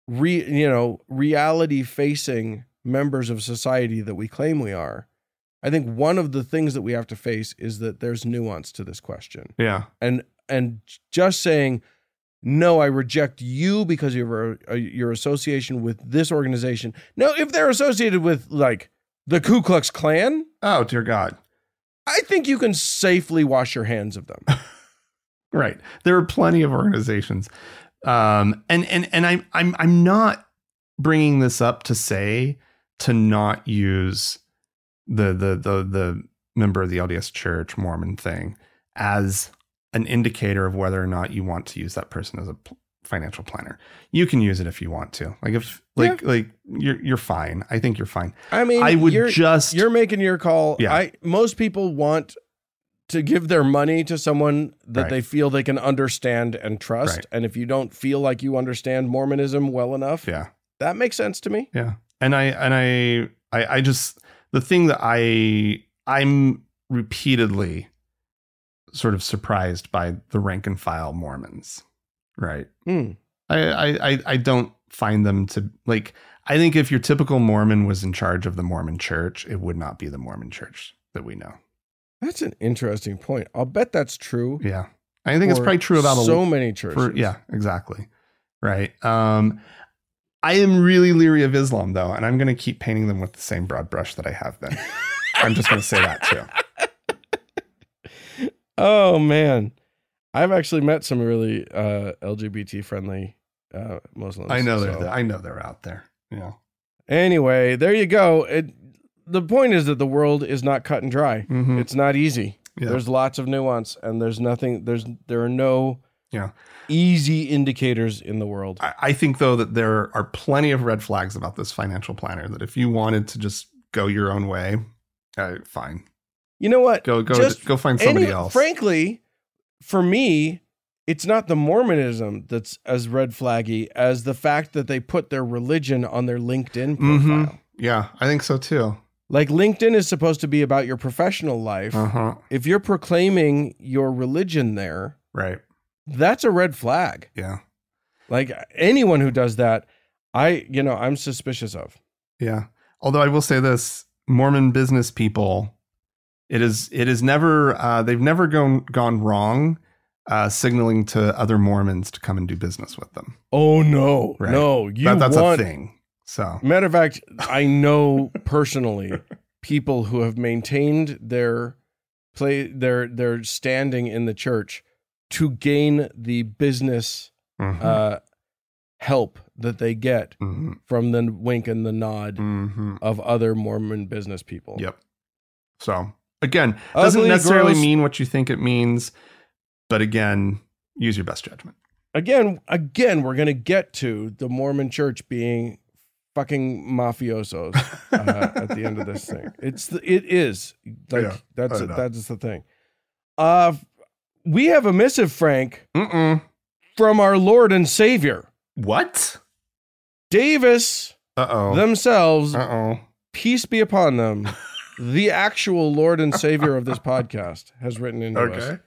re you know, reality facing members of society that we claim we are, I think one of the things that we have to face is that there's nuance to this question. Yeah. And and just saying no i reject you because of your uh, your association with this organization. No if they're associated with like the ku klux klan oh dear god i think you can safely wash your hands of them Right. There are plenty of organizations. Um, and and and I'm I'm I'm not bringing this up to say to not use the the the the member of the LDS Church Mormon thing as an indicator of whether or not you want to use that person as a financial planner. You can use it if you want to. Like if like like you're you're fine. I think you're fine. i mean I would you're, just you're making your call Yeah. i most people want to give their money to someone that Right. they feel they can understand and trust Right. and if you don't feel like you understand mormonism well enough yeah. that makes sense to me Yeah. And I and I I I just the thing that I I'm repeatedly sort of surprised by the rank and file Mormons. Right. Hmm. I I I, I don't find them to like I think if your typical Mormon was in charge of the Mormon church, it would not be the Mormon church that we know. That's an interesting point. I'll bet that's true. Yeah. I think it's probably true about a so many churches. For, yeah, exactly. Right. Um, I am really leery of Islam, though, and I'm going to keep painting them with the same broad brush that I have been. I'm just going to say that too. Oh man, I've actually met some really uh, LGBT friendly uh, Muslims. I know they're so-. I know they're out there. Yeah. Anyway, there you go. It, the point is that the world is not cut and dry. Mhm. It's not easy. Yeah. There's lots of nuance, and there's nothing. There's there are no Yeah. easy indicators in the world. I, I think though that there are plenty of red flags about this financial planner. That if you wanted to just go your own way, uh, fine, You know what? go go Just go find somebody Any- else. Frankly, for me, it's not the Mormonism that's as red flaggy as the fact that they put their religion on their LinkedIn profile. Mhm. Yeah, I think so too. Like LinkedIn is supposed to be about your professional life. Uh huh. If you're proclaiming your religion there, Right. that's a red flag. Yeah. Like anyone who does that, I, you know, I'm suspicious of. Yeah. Although I will say this Mormon business people, It is. It is never. Uh, they've never gone gone wrong, uh, signaling to other Mormons to come and do business with them. Oh no, Right. no! You That- that's want a thing. So Matter of fact, I know personally people who have maintained their play their their standing in the church to gain the business mhm, uh, help that they get mhm, from the wink and the nod mhm. of other Mormon business people. Yep. So again, doesn't Ugly, necessarily gross- mean what you think it means, but again, use your best judgment. Again, again, we're gonna get to the Mormon Church being fucking mafiosos uh, at the end of this thing. It's the, it is like Yeah, that's know. that's the thing. Uh, we have a missive, Frank, Mm-mm. from our Lord and Savior What? Davis Uh oh. themselves. Uh oh. peace be upon them. the actual Lord and Savior of this podcast has written into us. Okay.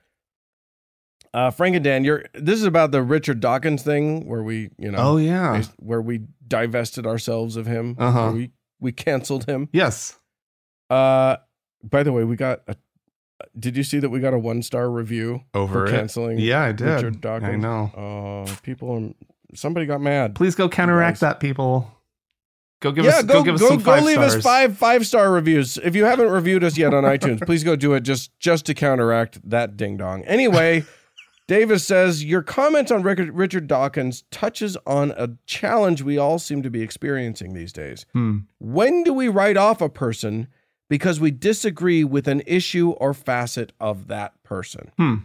Uh, Frank and Dan, you're this is about the Richard Dawkins thing where we, you know, Oh yeah. where we divested ourselves of him. Uh-huh. We we canceled him. Yes. Uh, by the way, we got a. Did you see that we got a one star review Over for canceling? Yeah, I did. Richard Dawkins. I know. Uh, people, somebody got mad. Please go counteract that, people. Go give yeah, us. go Go, give us go, some go leave stars. us five five star reviews. If you haven't reviewed us yet on iTunes, please go do it just just to counteract that ding dong. Anyway, Davis says your comment on Richard, Richard Dawkins touches on a challenge we all seem to be experiencing these days. Hmm. When do we write off a person because we disagree with an issue or facet of that person? Hmm.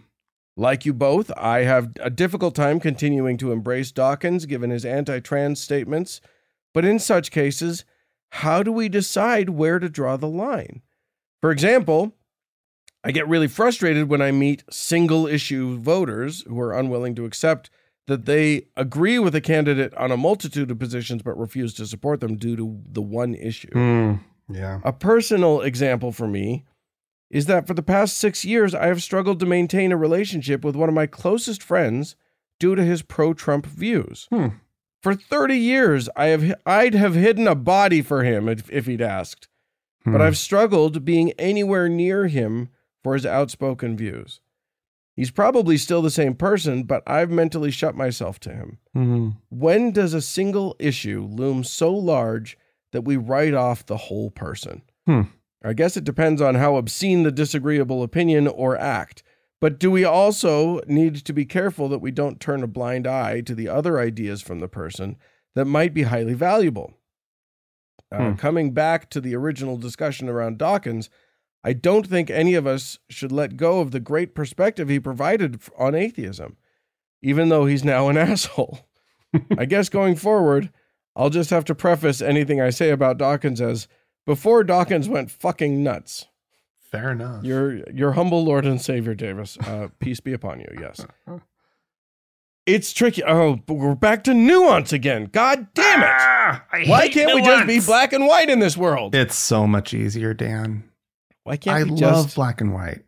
Like you both, I have a difficult time continuing to embrace Dawkins given his anti trans statements. But in such cases, how do we decide where to draw the line? For example, I get really frustrated when I meet single issue voters who are unwilling to accept that they agree with a candidate on a multitude of positions but refuse to support them due to the one issue. Hmm. Yeah. A personal example for me is that for the past six years, I have struggled to maintain a relationship with one of my closest friends due to his pro Trump views. Hmm. For 30 years, I have, I'd have hidden a body for him if, if he'd asked, but Hmm. I've struggled being anywhere near him for his outspoken views. He's probably still the same person, but I've mentally shut myself to him. Hmm. When does a single issue loom so large that we write off the whole person? Hmm. I guess it depends on how obscene the disagreeable opinion or act. But do we also need to be careful that we don't turn a blind eye to the other ideas from the person that might be highly valuable? Uh, Hmm. Coming back to the original discussion around Dawkins, I don't think any of us should let go of the great perspective he provided on atheism, even though he's now an asshole. I guess going forward, I'll just have to preface anything I say about Dawkins as before Dawkins went fucking nuts. Fair enough. Your your humble Lord and Savior, Davis. Uh, peace be upon you. Yes. It's tricky. Oh, but we're back to nuance again. God damn it! Ah, I Why hate can't we just be black and white in this world? It's so much easier, Dan. Why can't I we love just? black and white.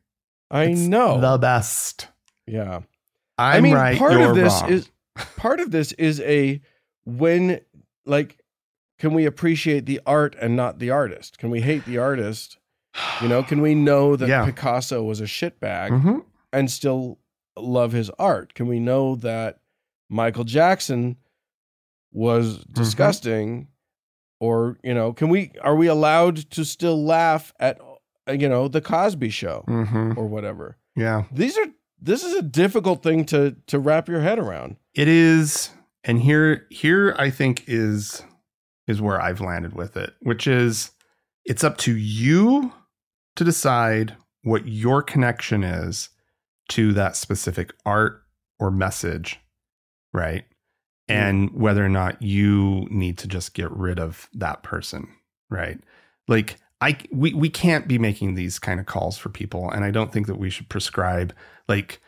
I It's know. the best. yeah. I'm I mean, right. part you're of this wrong. is part of this is a when like can we appreciate the art and not the artist? Can we hate the artist? You know, can we know that Yeah. Picasso was a shitbag Mhm. and still love his art? Can we know that Michael Jackson was Mm-hmm. disgusting? Or, you know, can we are we allowed to still laugh at uh, you know, the Cosby show Mhm. or whatever? Yeah. These are this is a difficult thing to to wrap your head around. It is, and here here I think is is where I've landed with it, which is it's up to you to decide what your connection is to that specific art or message, right? And whether or not you need to just get rid of that person, right? Like I we we can't be making these kind of calls for people, and I don't think that we should prescribe like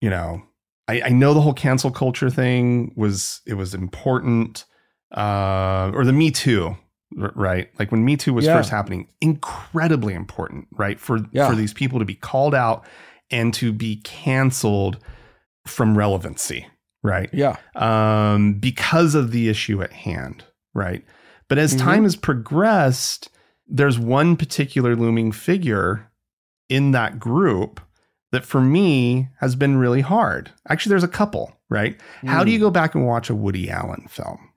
you know I, I know the whole cancel culture thing was it was important, uh, or the Me Too, right? Like when Me Too was Yeah. first happening, incredibly important, right? For Yeah. for these people to be called out and to be canceled from relevancy, right? Yeah. um, because of the issue at hand, right? But as Mhm. time has progressed, there's one particular looming figure in that group that for me has been really hard. Actually, there's a couple, right? How do you go back and watch a Woody Allen film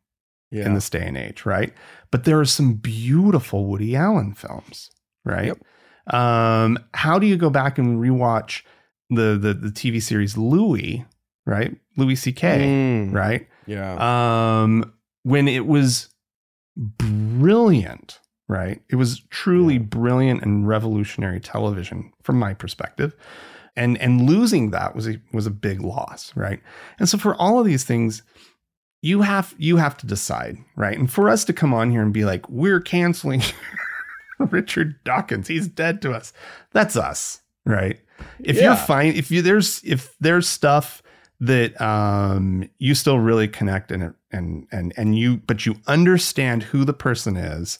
Yeah. in this day and age, right? But there are some beautiful Woody Allen films, right? Yep. Um, how do you go back and rewatch the the, the TV series Louie, right? Louis C.K., Mm, right? Yeah. um, when it was brilliant, right? It was truly Yeah. brilliant and revolutionary television from my perspective. And and losing that was a was a big loss, right? And so for all of these things, you have you have to decide, right? And for us to come on here and be like, we're canceling Richard Dawkins, he's dead to us. That's us, right? If you're fine, if you there's if there's stuff that um you still really connect and and and and you but you understand who the person is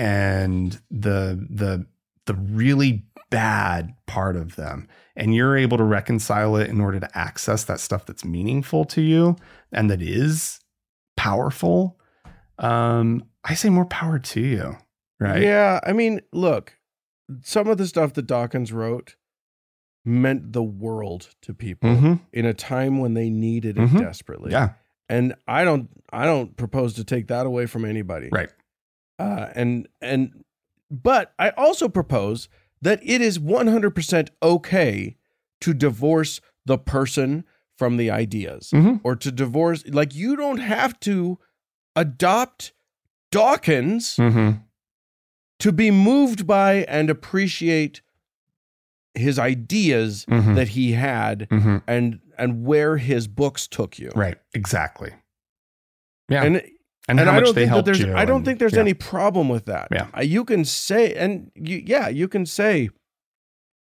and the the the really bad part of them and you're able to reconcile it in order to access that stuff that's meaningful to you and that is powerful um i say more power to you right Yeah. I mean, look, some of the stuff that Dawkins wrote meant the world to people Mhm. in a time when they needed it Mhm. desperately. yeah And I don't I don't propose to take that away from anybody. right Uh, and and but I also propose that it is 100% okay to divorce the person from the ideas Mhm. or to divorce like you don't have to adopt Dawkins mm-hmm. to be moved by and appreciate his ideas Mhm. that he had Mm-hmm. and and where his books took you. right exactly yeah And and, and how I much don't they think helped there's you I don't and- think there's yeah. any problem with that. Yeah. You can say and you yeah, you can say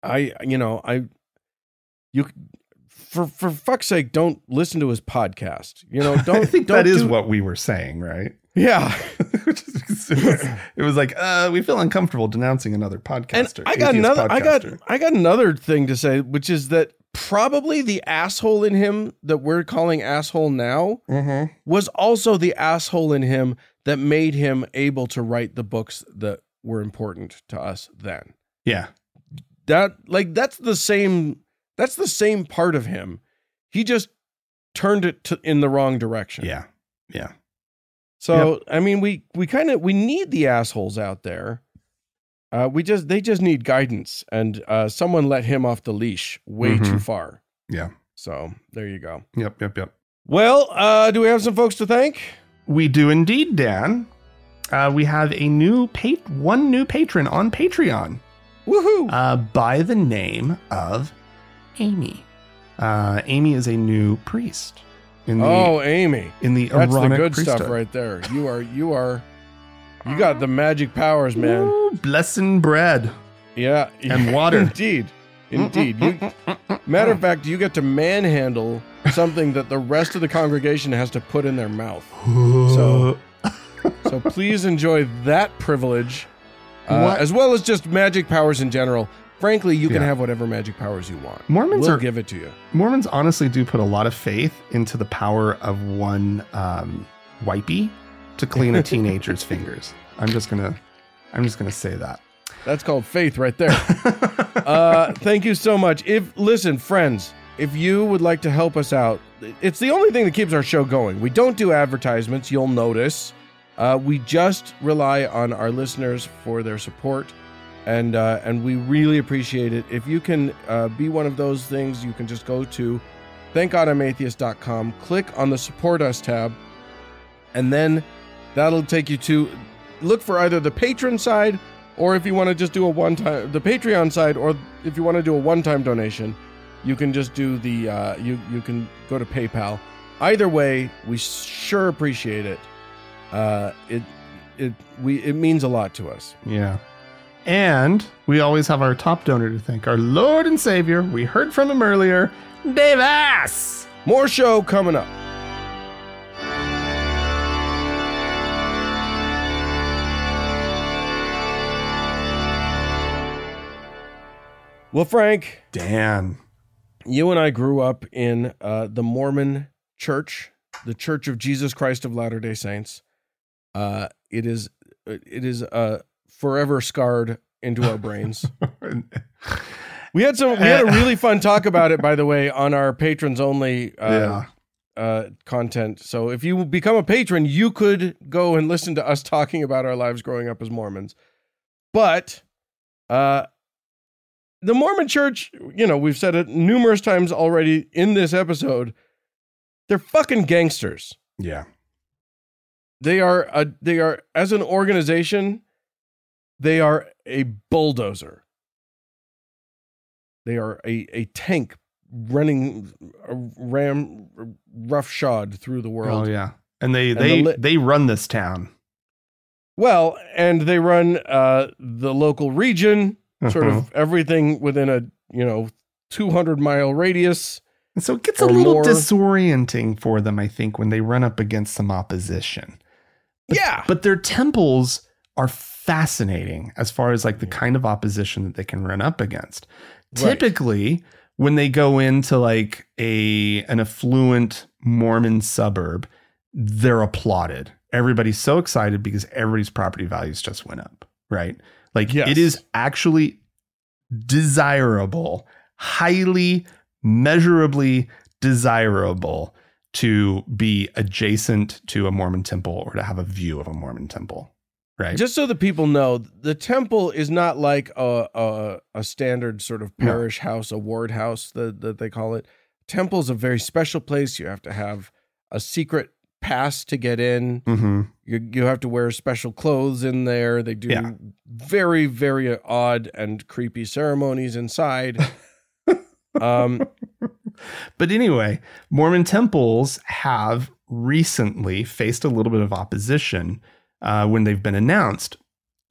I you know, I you for for fuck's sake don't listen to his podcast. You know, don't I think don't that is do- what we were saying, right? Yeah. It, was, like, uh, we feel uncomfortable denouncing another podcaster. And. I got another I got. I got another thing to say which is that probably the asshole in him that we're calling asshole now Mhm. was also the asshole in him that made him able to write the books that were important to us then. Yeah, That like that's the same that's the same part of him. He just turned it to, in the wrong direction. yeah, yeah. So I mean we we kind of we need the assholes out there. Uh, we just they just need guidance and uh, someone let him off the leash way too Mhm. far. Yeah. So there you go. Yep, yep, yep. Well, uh, do we have some folks to thank? We do indeed, Dan. Uh, we have a new pat- one new patron on Patreon Woohoo! uh, by the name of Amy. Uh, Amy is a new priest in the oh, Amy. in the That's the good priesthood. stuff right there. You are you are you got the magic powers, man. Ooh, blessing bread Yeah. and water. Indeed. Indeed. You matter of fact, you get to manhandle something that the rest of the congregation has to put in their mouth. So- So please enjoy that privilege. Uh, as well as just magic powers in general. Frankly, you can Yeah. have whatever magic powers you want. Mormons we'll are give it to you. Mormons honestly do put a lot of faith into the power of one um, wipey to clean a teenager's fingers. I'm just gonna, I'm just gonna say that. That's called faith right there. uh, thank you so much. If listen, friends, if you would like to help us out, it's the only thing that keeps our show going. We don't do advertisements. You'll notice. Uh, we just rely on our listeners for their support, and uh, and we really appreciate it. If you can uh, be one of those things, you can just go to thankgodimatheist.com, click on the support us tab, and then that'll take you to look for either the patron side or if you want to just do a one time the patreon side or if you want to do a one time donation you can just do the uh, you you can go to paypal either way we sure appreciate it uh, it it we it means a lot to us Yeah. And we always have our top donor to thank, our Lord and Savior. We heard from him earlier, Davis. more show coming up well frank Dan. you and I grew up in uh, the Mormon Church, the Church of Jesus Christ of Latter Day Saints. Uh, it is it is uh, forever scarred into our brains. We had some. We had a really fun talk about it, by the way, on our patrons only uh, yeah. uh, content. So if you become a patron, you could go and listen to us talking about our lives growing up as Mormons. But uh, the Mormon Church, you know, we've said it numerous times already in this episode. They're fucking gangsters. Yeah. They are a, they are as an organization, they are a bulldozer. They are a, a tank running a ram roughshod through the world. Oh yeah. And they And they the li- they run this town. Well, and they run uh, the local region, sort Uh-huh. of everything within a you know 200 mile radius. And so it gets a little more. disorienting for them, I think, when they run up against some opposition. yeah, But their temples are fascinating as far as like the kind of opposition that they can run up against. Right. Typically, when they go into like a an affluent Mormon suburb, they're applauded. Everybody's so excited because everybody's property values just went up, right? Like Yes. it is actually desirable, highly measurably desirable to be adjacent to a Mormon temple or to have a view of a Mormon temple, right? just so that people know, the temple is not like a a, a standard sort of No. parish house, a ward house that, that they call it. Temple is a very special place. You have to have a secret pass to get in. hmm You you have to wear special clothes in there. They do Yeah. very very odd and creepy ceremonies inside. um, But anyway, Mormon temples have recently faced a little bit of opposition uh, when they've been announced.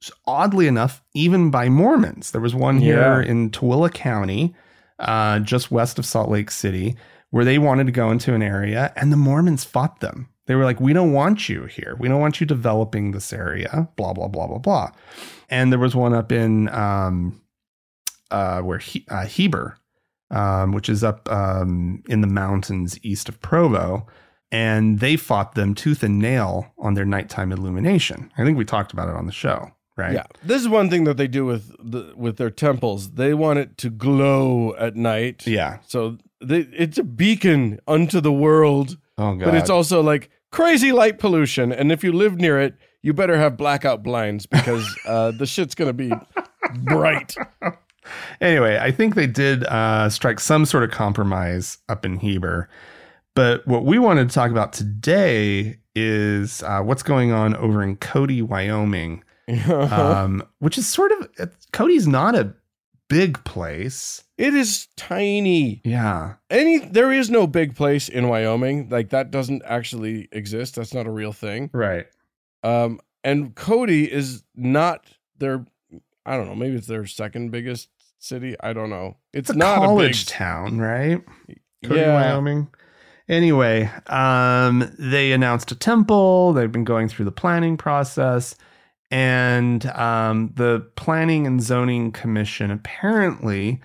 So oddly enough, even by Mormons. There was one here Yeah. in Tooele County, uh, just west of Salt Lake City, where they wanted to go into an area and the Mormons fought them. They were like, We don't want you here. We don't want you developing this area, blah, blah, blah, blah, blah. And there was one up in um, uh, where he, uh, Heber, um, which is up um, in the mountains east of Provo. And they fought them tooth and nail on their nighttime illumination. I think we talked about it on the show, right? Yeah, this is one thing that they do with the with their temples. They want it to glow at night. Yeah. So they, it's a beacon unto the world, Oh, God. but it's also like crazy light pollution. And if you live near it, you better have blackout blinds because uh, the shit's gonna be bright. anyway, I think they did uh, strike some sort of compromise up in Heber. But what we wanted to talk about today is uh, what's going on over in Cody, Wyoming, um, which is sort of Cody's not a big place. It is tiny. Yeah. Any there is no big place in Wyoming. Like that doesn't actually exist. That's not a real thing. Right. Um, and Cody is not their. I don't know. Maybe it's their second biggest city. I don't know. It's, It's a not college a big town, right? Cody, yeah. Wyoming. Anyway, um, they announced a temple. They've been going through the planning process, and um, the Planning and Zoning Commission apparently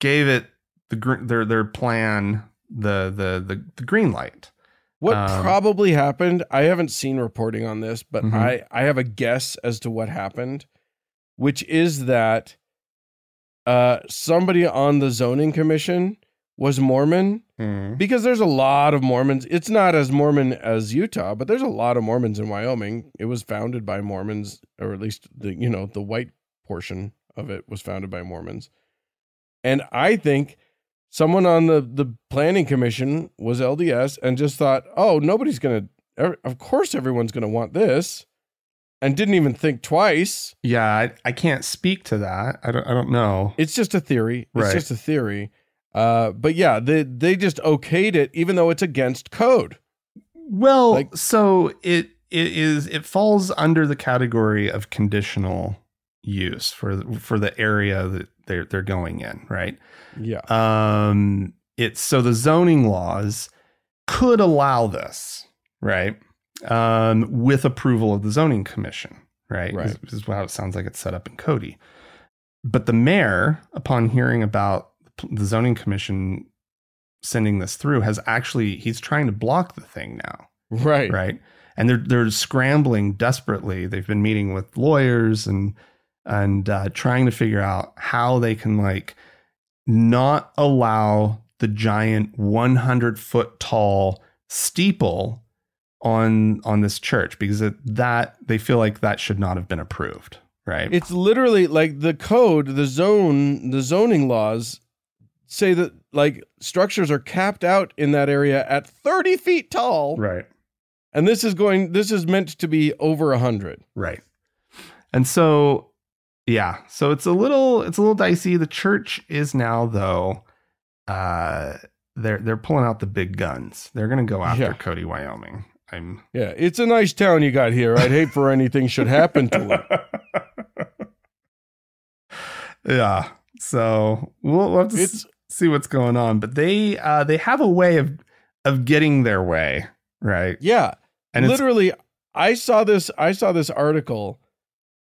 gave it the gr- their their plan the the the, the green light. What Um, probably happened? I haven't seen reporting on this, but Mhm. I I have a guess as to what happened, which is that uh somebody on the zoning commission was Mormon because there's a lot of Mormons. It's not as Mormon as Utah, but there's a lot of Mormons in Wyoming. It was founded by Mormons, or at least the you know the white portion of it was founded by Mormons. And I think someone on the the planning commission was LDS and just thought, oh, nobody's gonna. er- Of course, everyone's gonna want this, and didn't even think twice. Yeah, I, I can't speak to that. I don't I don't know. It's just a theory. It's Right. just a theory. Uh, but yeah, they they just okayed it, even though it's against code. Well, Like- so it it is it falls under the category of conditional use for for the area that they're they're going in, right? Yeah. Um it's so the zoning laws could allow this, right? Um with approval of the zoning commission, right? Right. This is how it sounds like it's set up in Cody. But the mayor, upon hearing about the zoning commission sending this through, has actually he's trying to block the thing now Right. right? And they're they're scrambling desperately. They've been meeting with lawyers and and uh, trying to figure out how they can like not allow the giant 100 foot tall steeple on on this church because it, that they feel like that should not have been approved right It's literally like the code, the zone, the zoning laws say that like structures are capped out in that area at 30 feet tall. right And this is going, this is meant to be over 100. Right. And so yeah, so it's a little it's a little dicey. The church is now though uh they're they're pulling out the big guns. They're going to go after Yeah. Cody, Wyoming. I'm Yeah. It's a nice town you got here. I'd hate for anything should happen to it. yeah. So we'll, we'll have to s- see what's going on, but they uh they have a way of of getting their way, right? yeah. And literally i saw this i saw this article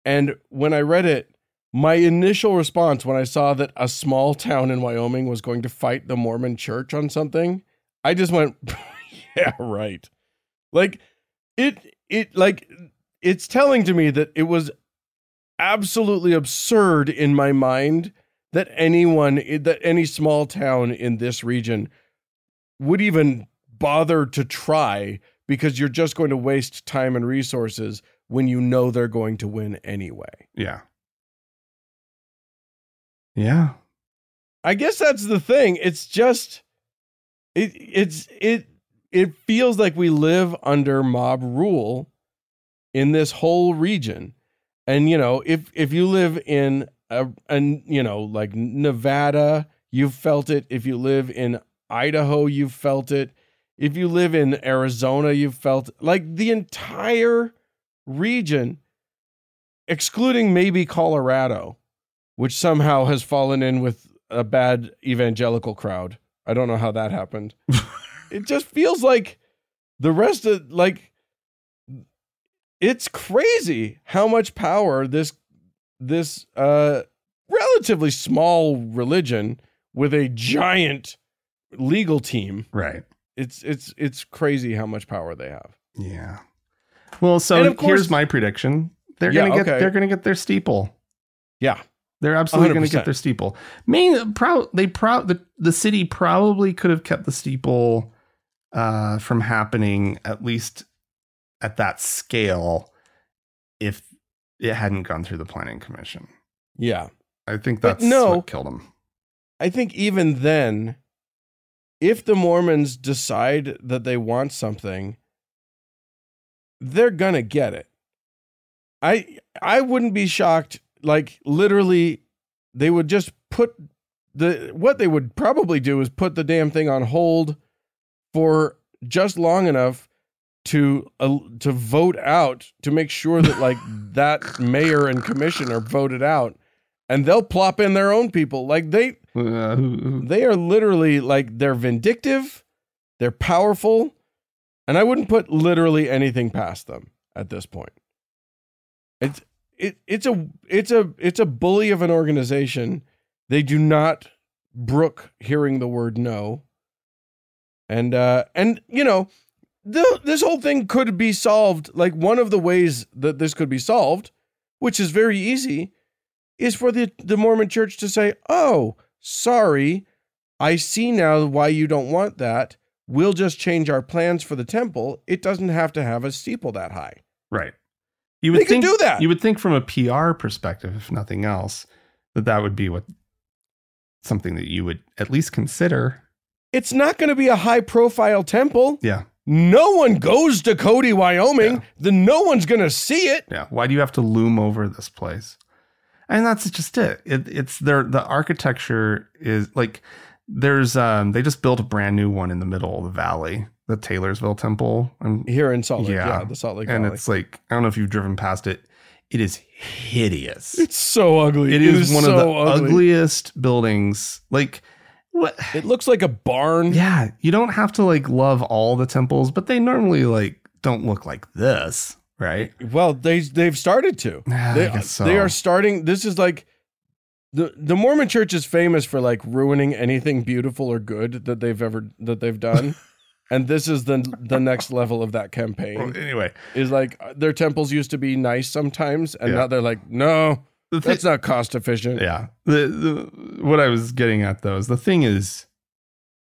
and when i read it my initial response when i saw that a small town in wyoming was going to fight the mormon church on something i just went yeah right. Like it it like it's telling to me that it was absolutely absurd in my mind that anyone that any small town in this region would even bother to try because you're just going to waste time and resources when you know they're going to win anyway. yeah. Yeah. I guess that's the thing. It's just it it's it it feels like we live under mob rule in this whole region. And you know, if if you live in a and you know, like Nevada, you've felt it. If you live in Idaho, you've felt it. If you live in Arizona, you've felt like the entire region excluding maybe Colorado, which somehow has fallen in with a bad evangelical crowd. I don't know how that happened. it just feels like the rest of like it's crazy how much power this this uh relatively small religion with a giant legal team Right. it's it's it's crazy how much power they have Yeah. Well, so course- here's my prediction. They're Yeah, gonna get okay. they're gonna get their steeple. yeah They're absolutely going to get their steeple. Main proud they proud the, the city probably could have kept the steeple uh, from happening at least at that scale if it hadn't gone through the planning commission. yeah I think But that's no. what killed them. I think even then, if the Mormons decide that they want something, they're gonna get it. I I wouldn't be shocked. Like literally, they would just put the what they would probably do is put the damn thing on hold for just long enough to uh, to vote out to make sure that like that mayor and commissioner voted out and they'll plop in their own people like they they are literally like they're vindictive, they're powerful, and I wouldn't put literally anything past them at this point. It's it it's a it's a it's a bully of an organization. They do not brook hearing the word no. And uh and you know, the, this whole thing could be solved like one of the ways that this could be solved, which is very easy, is for the the Mormon church to say, "Oh, sorry, I see now why you don't want that. We'll just change our plans for the temple. It doesn't have to have a steeple that high. right. You They would can think do that. You would think from a PR perspective, if nothing else, that that would be what something that you would at least consider. It's not going to be a high profile temple. Yeah. No one goes to Cody, Wyoming. Yeah. Then no one's going to see it. Yeah. Why do you have to loom over this place? And that's just it. it it's their the architecture is like there's um they just built a brand new one in the middle of the valley, the Taylorsville Temple. And, Here in Salt Lake, yeah, Yeah. the Salt Lake and Valley. it's like I don't know if you've driven past it. It is hideous. It's so ugly. it is, one of the ugly. ugliest buildings. Like what It looks like a barn. yeah, you don't have to like love all the temples, but they normally like don't look like this, right? Well, they they've started to. They, so. they are starting. This is like the the Mormon Church is famous for like ruining anything beautiful or good that they've ever that they've done, and this is the the next level of that Well, campaign. anyway, Is like their temples used to be nice sometimes, and Yeah. now they're like, no, the That's not cost efficient. yeah. The, the what I was getting at though is the thing is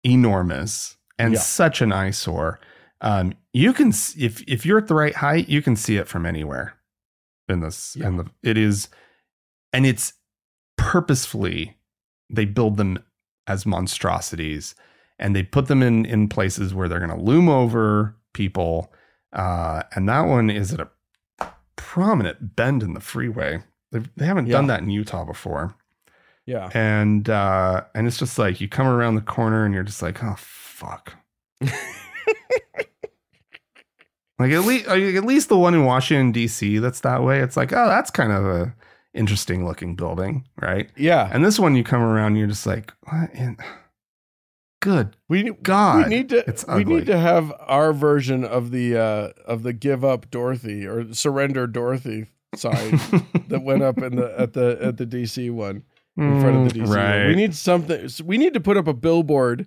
enormous and Yeah. such an eyesore. Um, you can if if you're at the right height, you can see it from anywhere. In this, Yeah. and the it is, and it's purposefully they build them as monstrosities, and they put them in in places where they're going to loom over people. Uh, and that one is at a prominent bend in the freeway. They've, they haven't done that in Utah before Yeah. and uh and it's just like you come around the corner and you're just like oh fuck like at least at least the one in washington dc that's that way it's like oh that's kind of a interesting looking building right Yeah. and this one you come around you're just like what in good We god we need to it's ugly. we need to have our version of the uh of the give up Dorothy or surrender Dorothy sign that went up in the at the at the DC one in front of the DC. Mm, one. right We need something we need to put up a billboard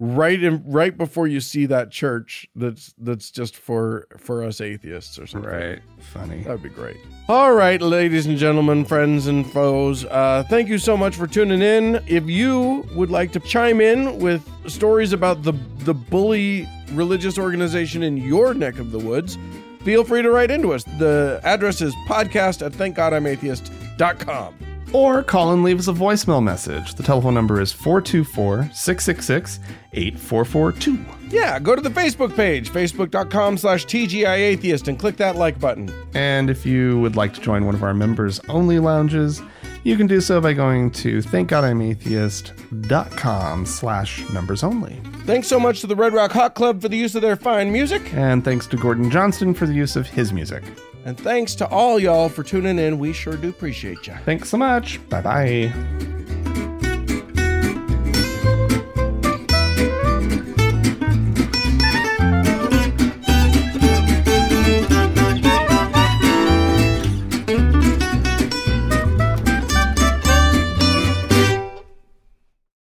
right in right before you see that church that's that's just for for us atheists or something. right funny That'd be great. All right, ladies and gentlemen, friends and foes, uh, thank you so much for tuning in. If you would like to chime in with stories about the the bully religious organization in your neck of the woods, feel free to write into us. The address is podcast at thankgodimatheist.com. Or call and leave us a voicemail message. The telephone number is 424 666 8442. Yeah, go to the Facebook page, facebook.com slash TGIAtheist, and click that like button. And if you would like to join one of our members only lounges, you can do so by going to thankgodimatheist.com slash members only. Thanks so much to the Red Rock Hot Club for the use of their fine music. And thanks to Gordon Johnston for the use of his music. And thanks to all y'all for tuning in. We sure do appreciate you. Thanks so much. Bye bye.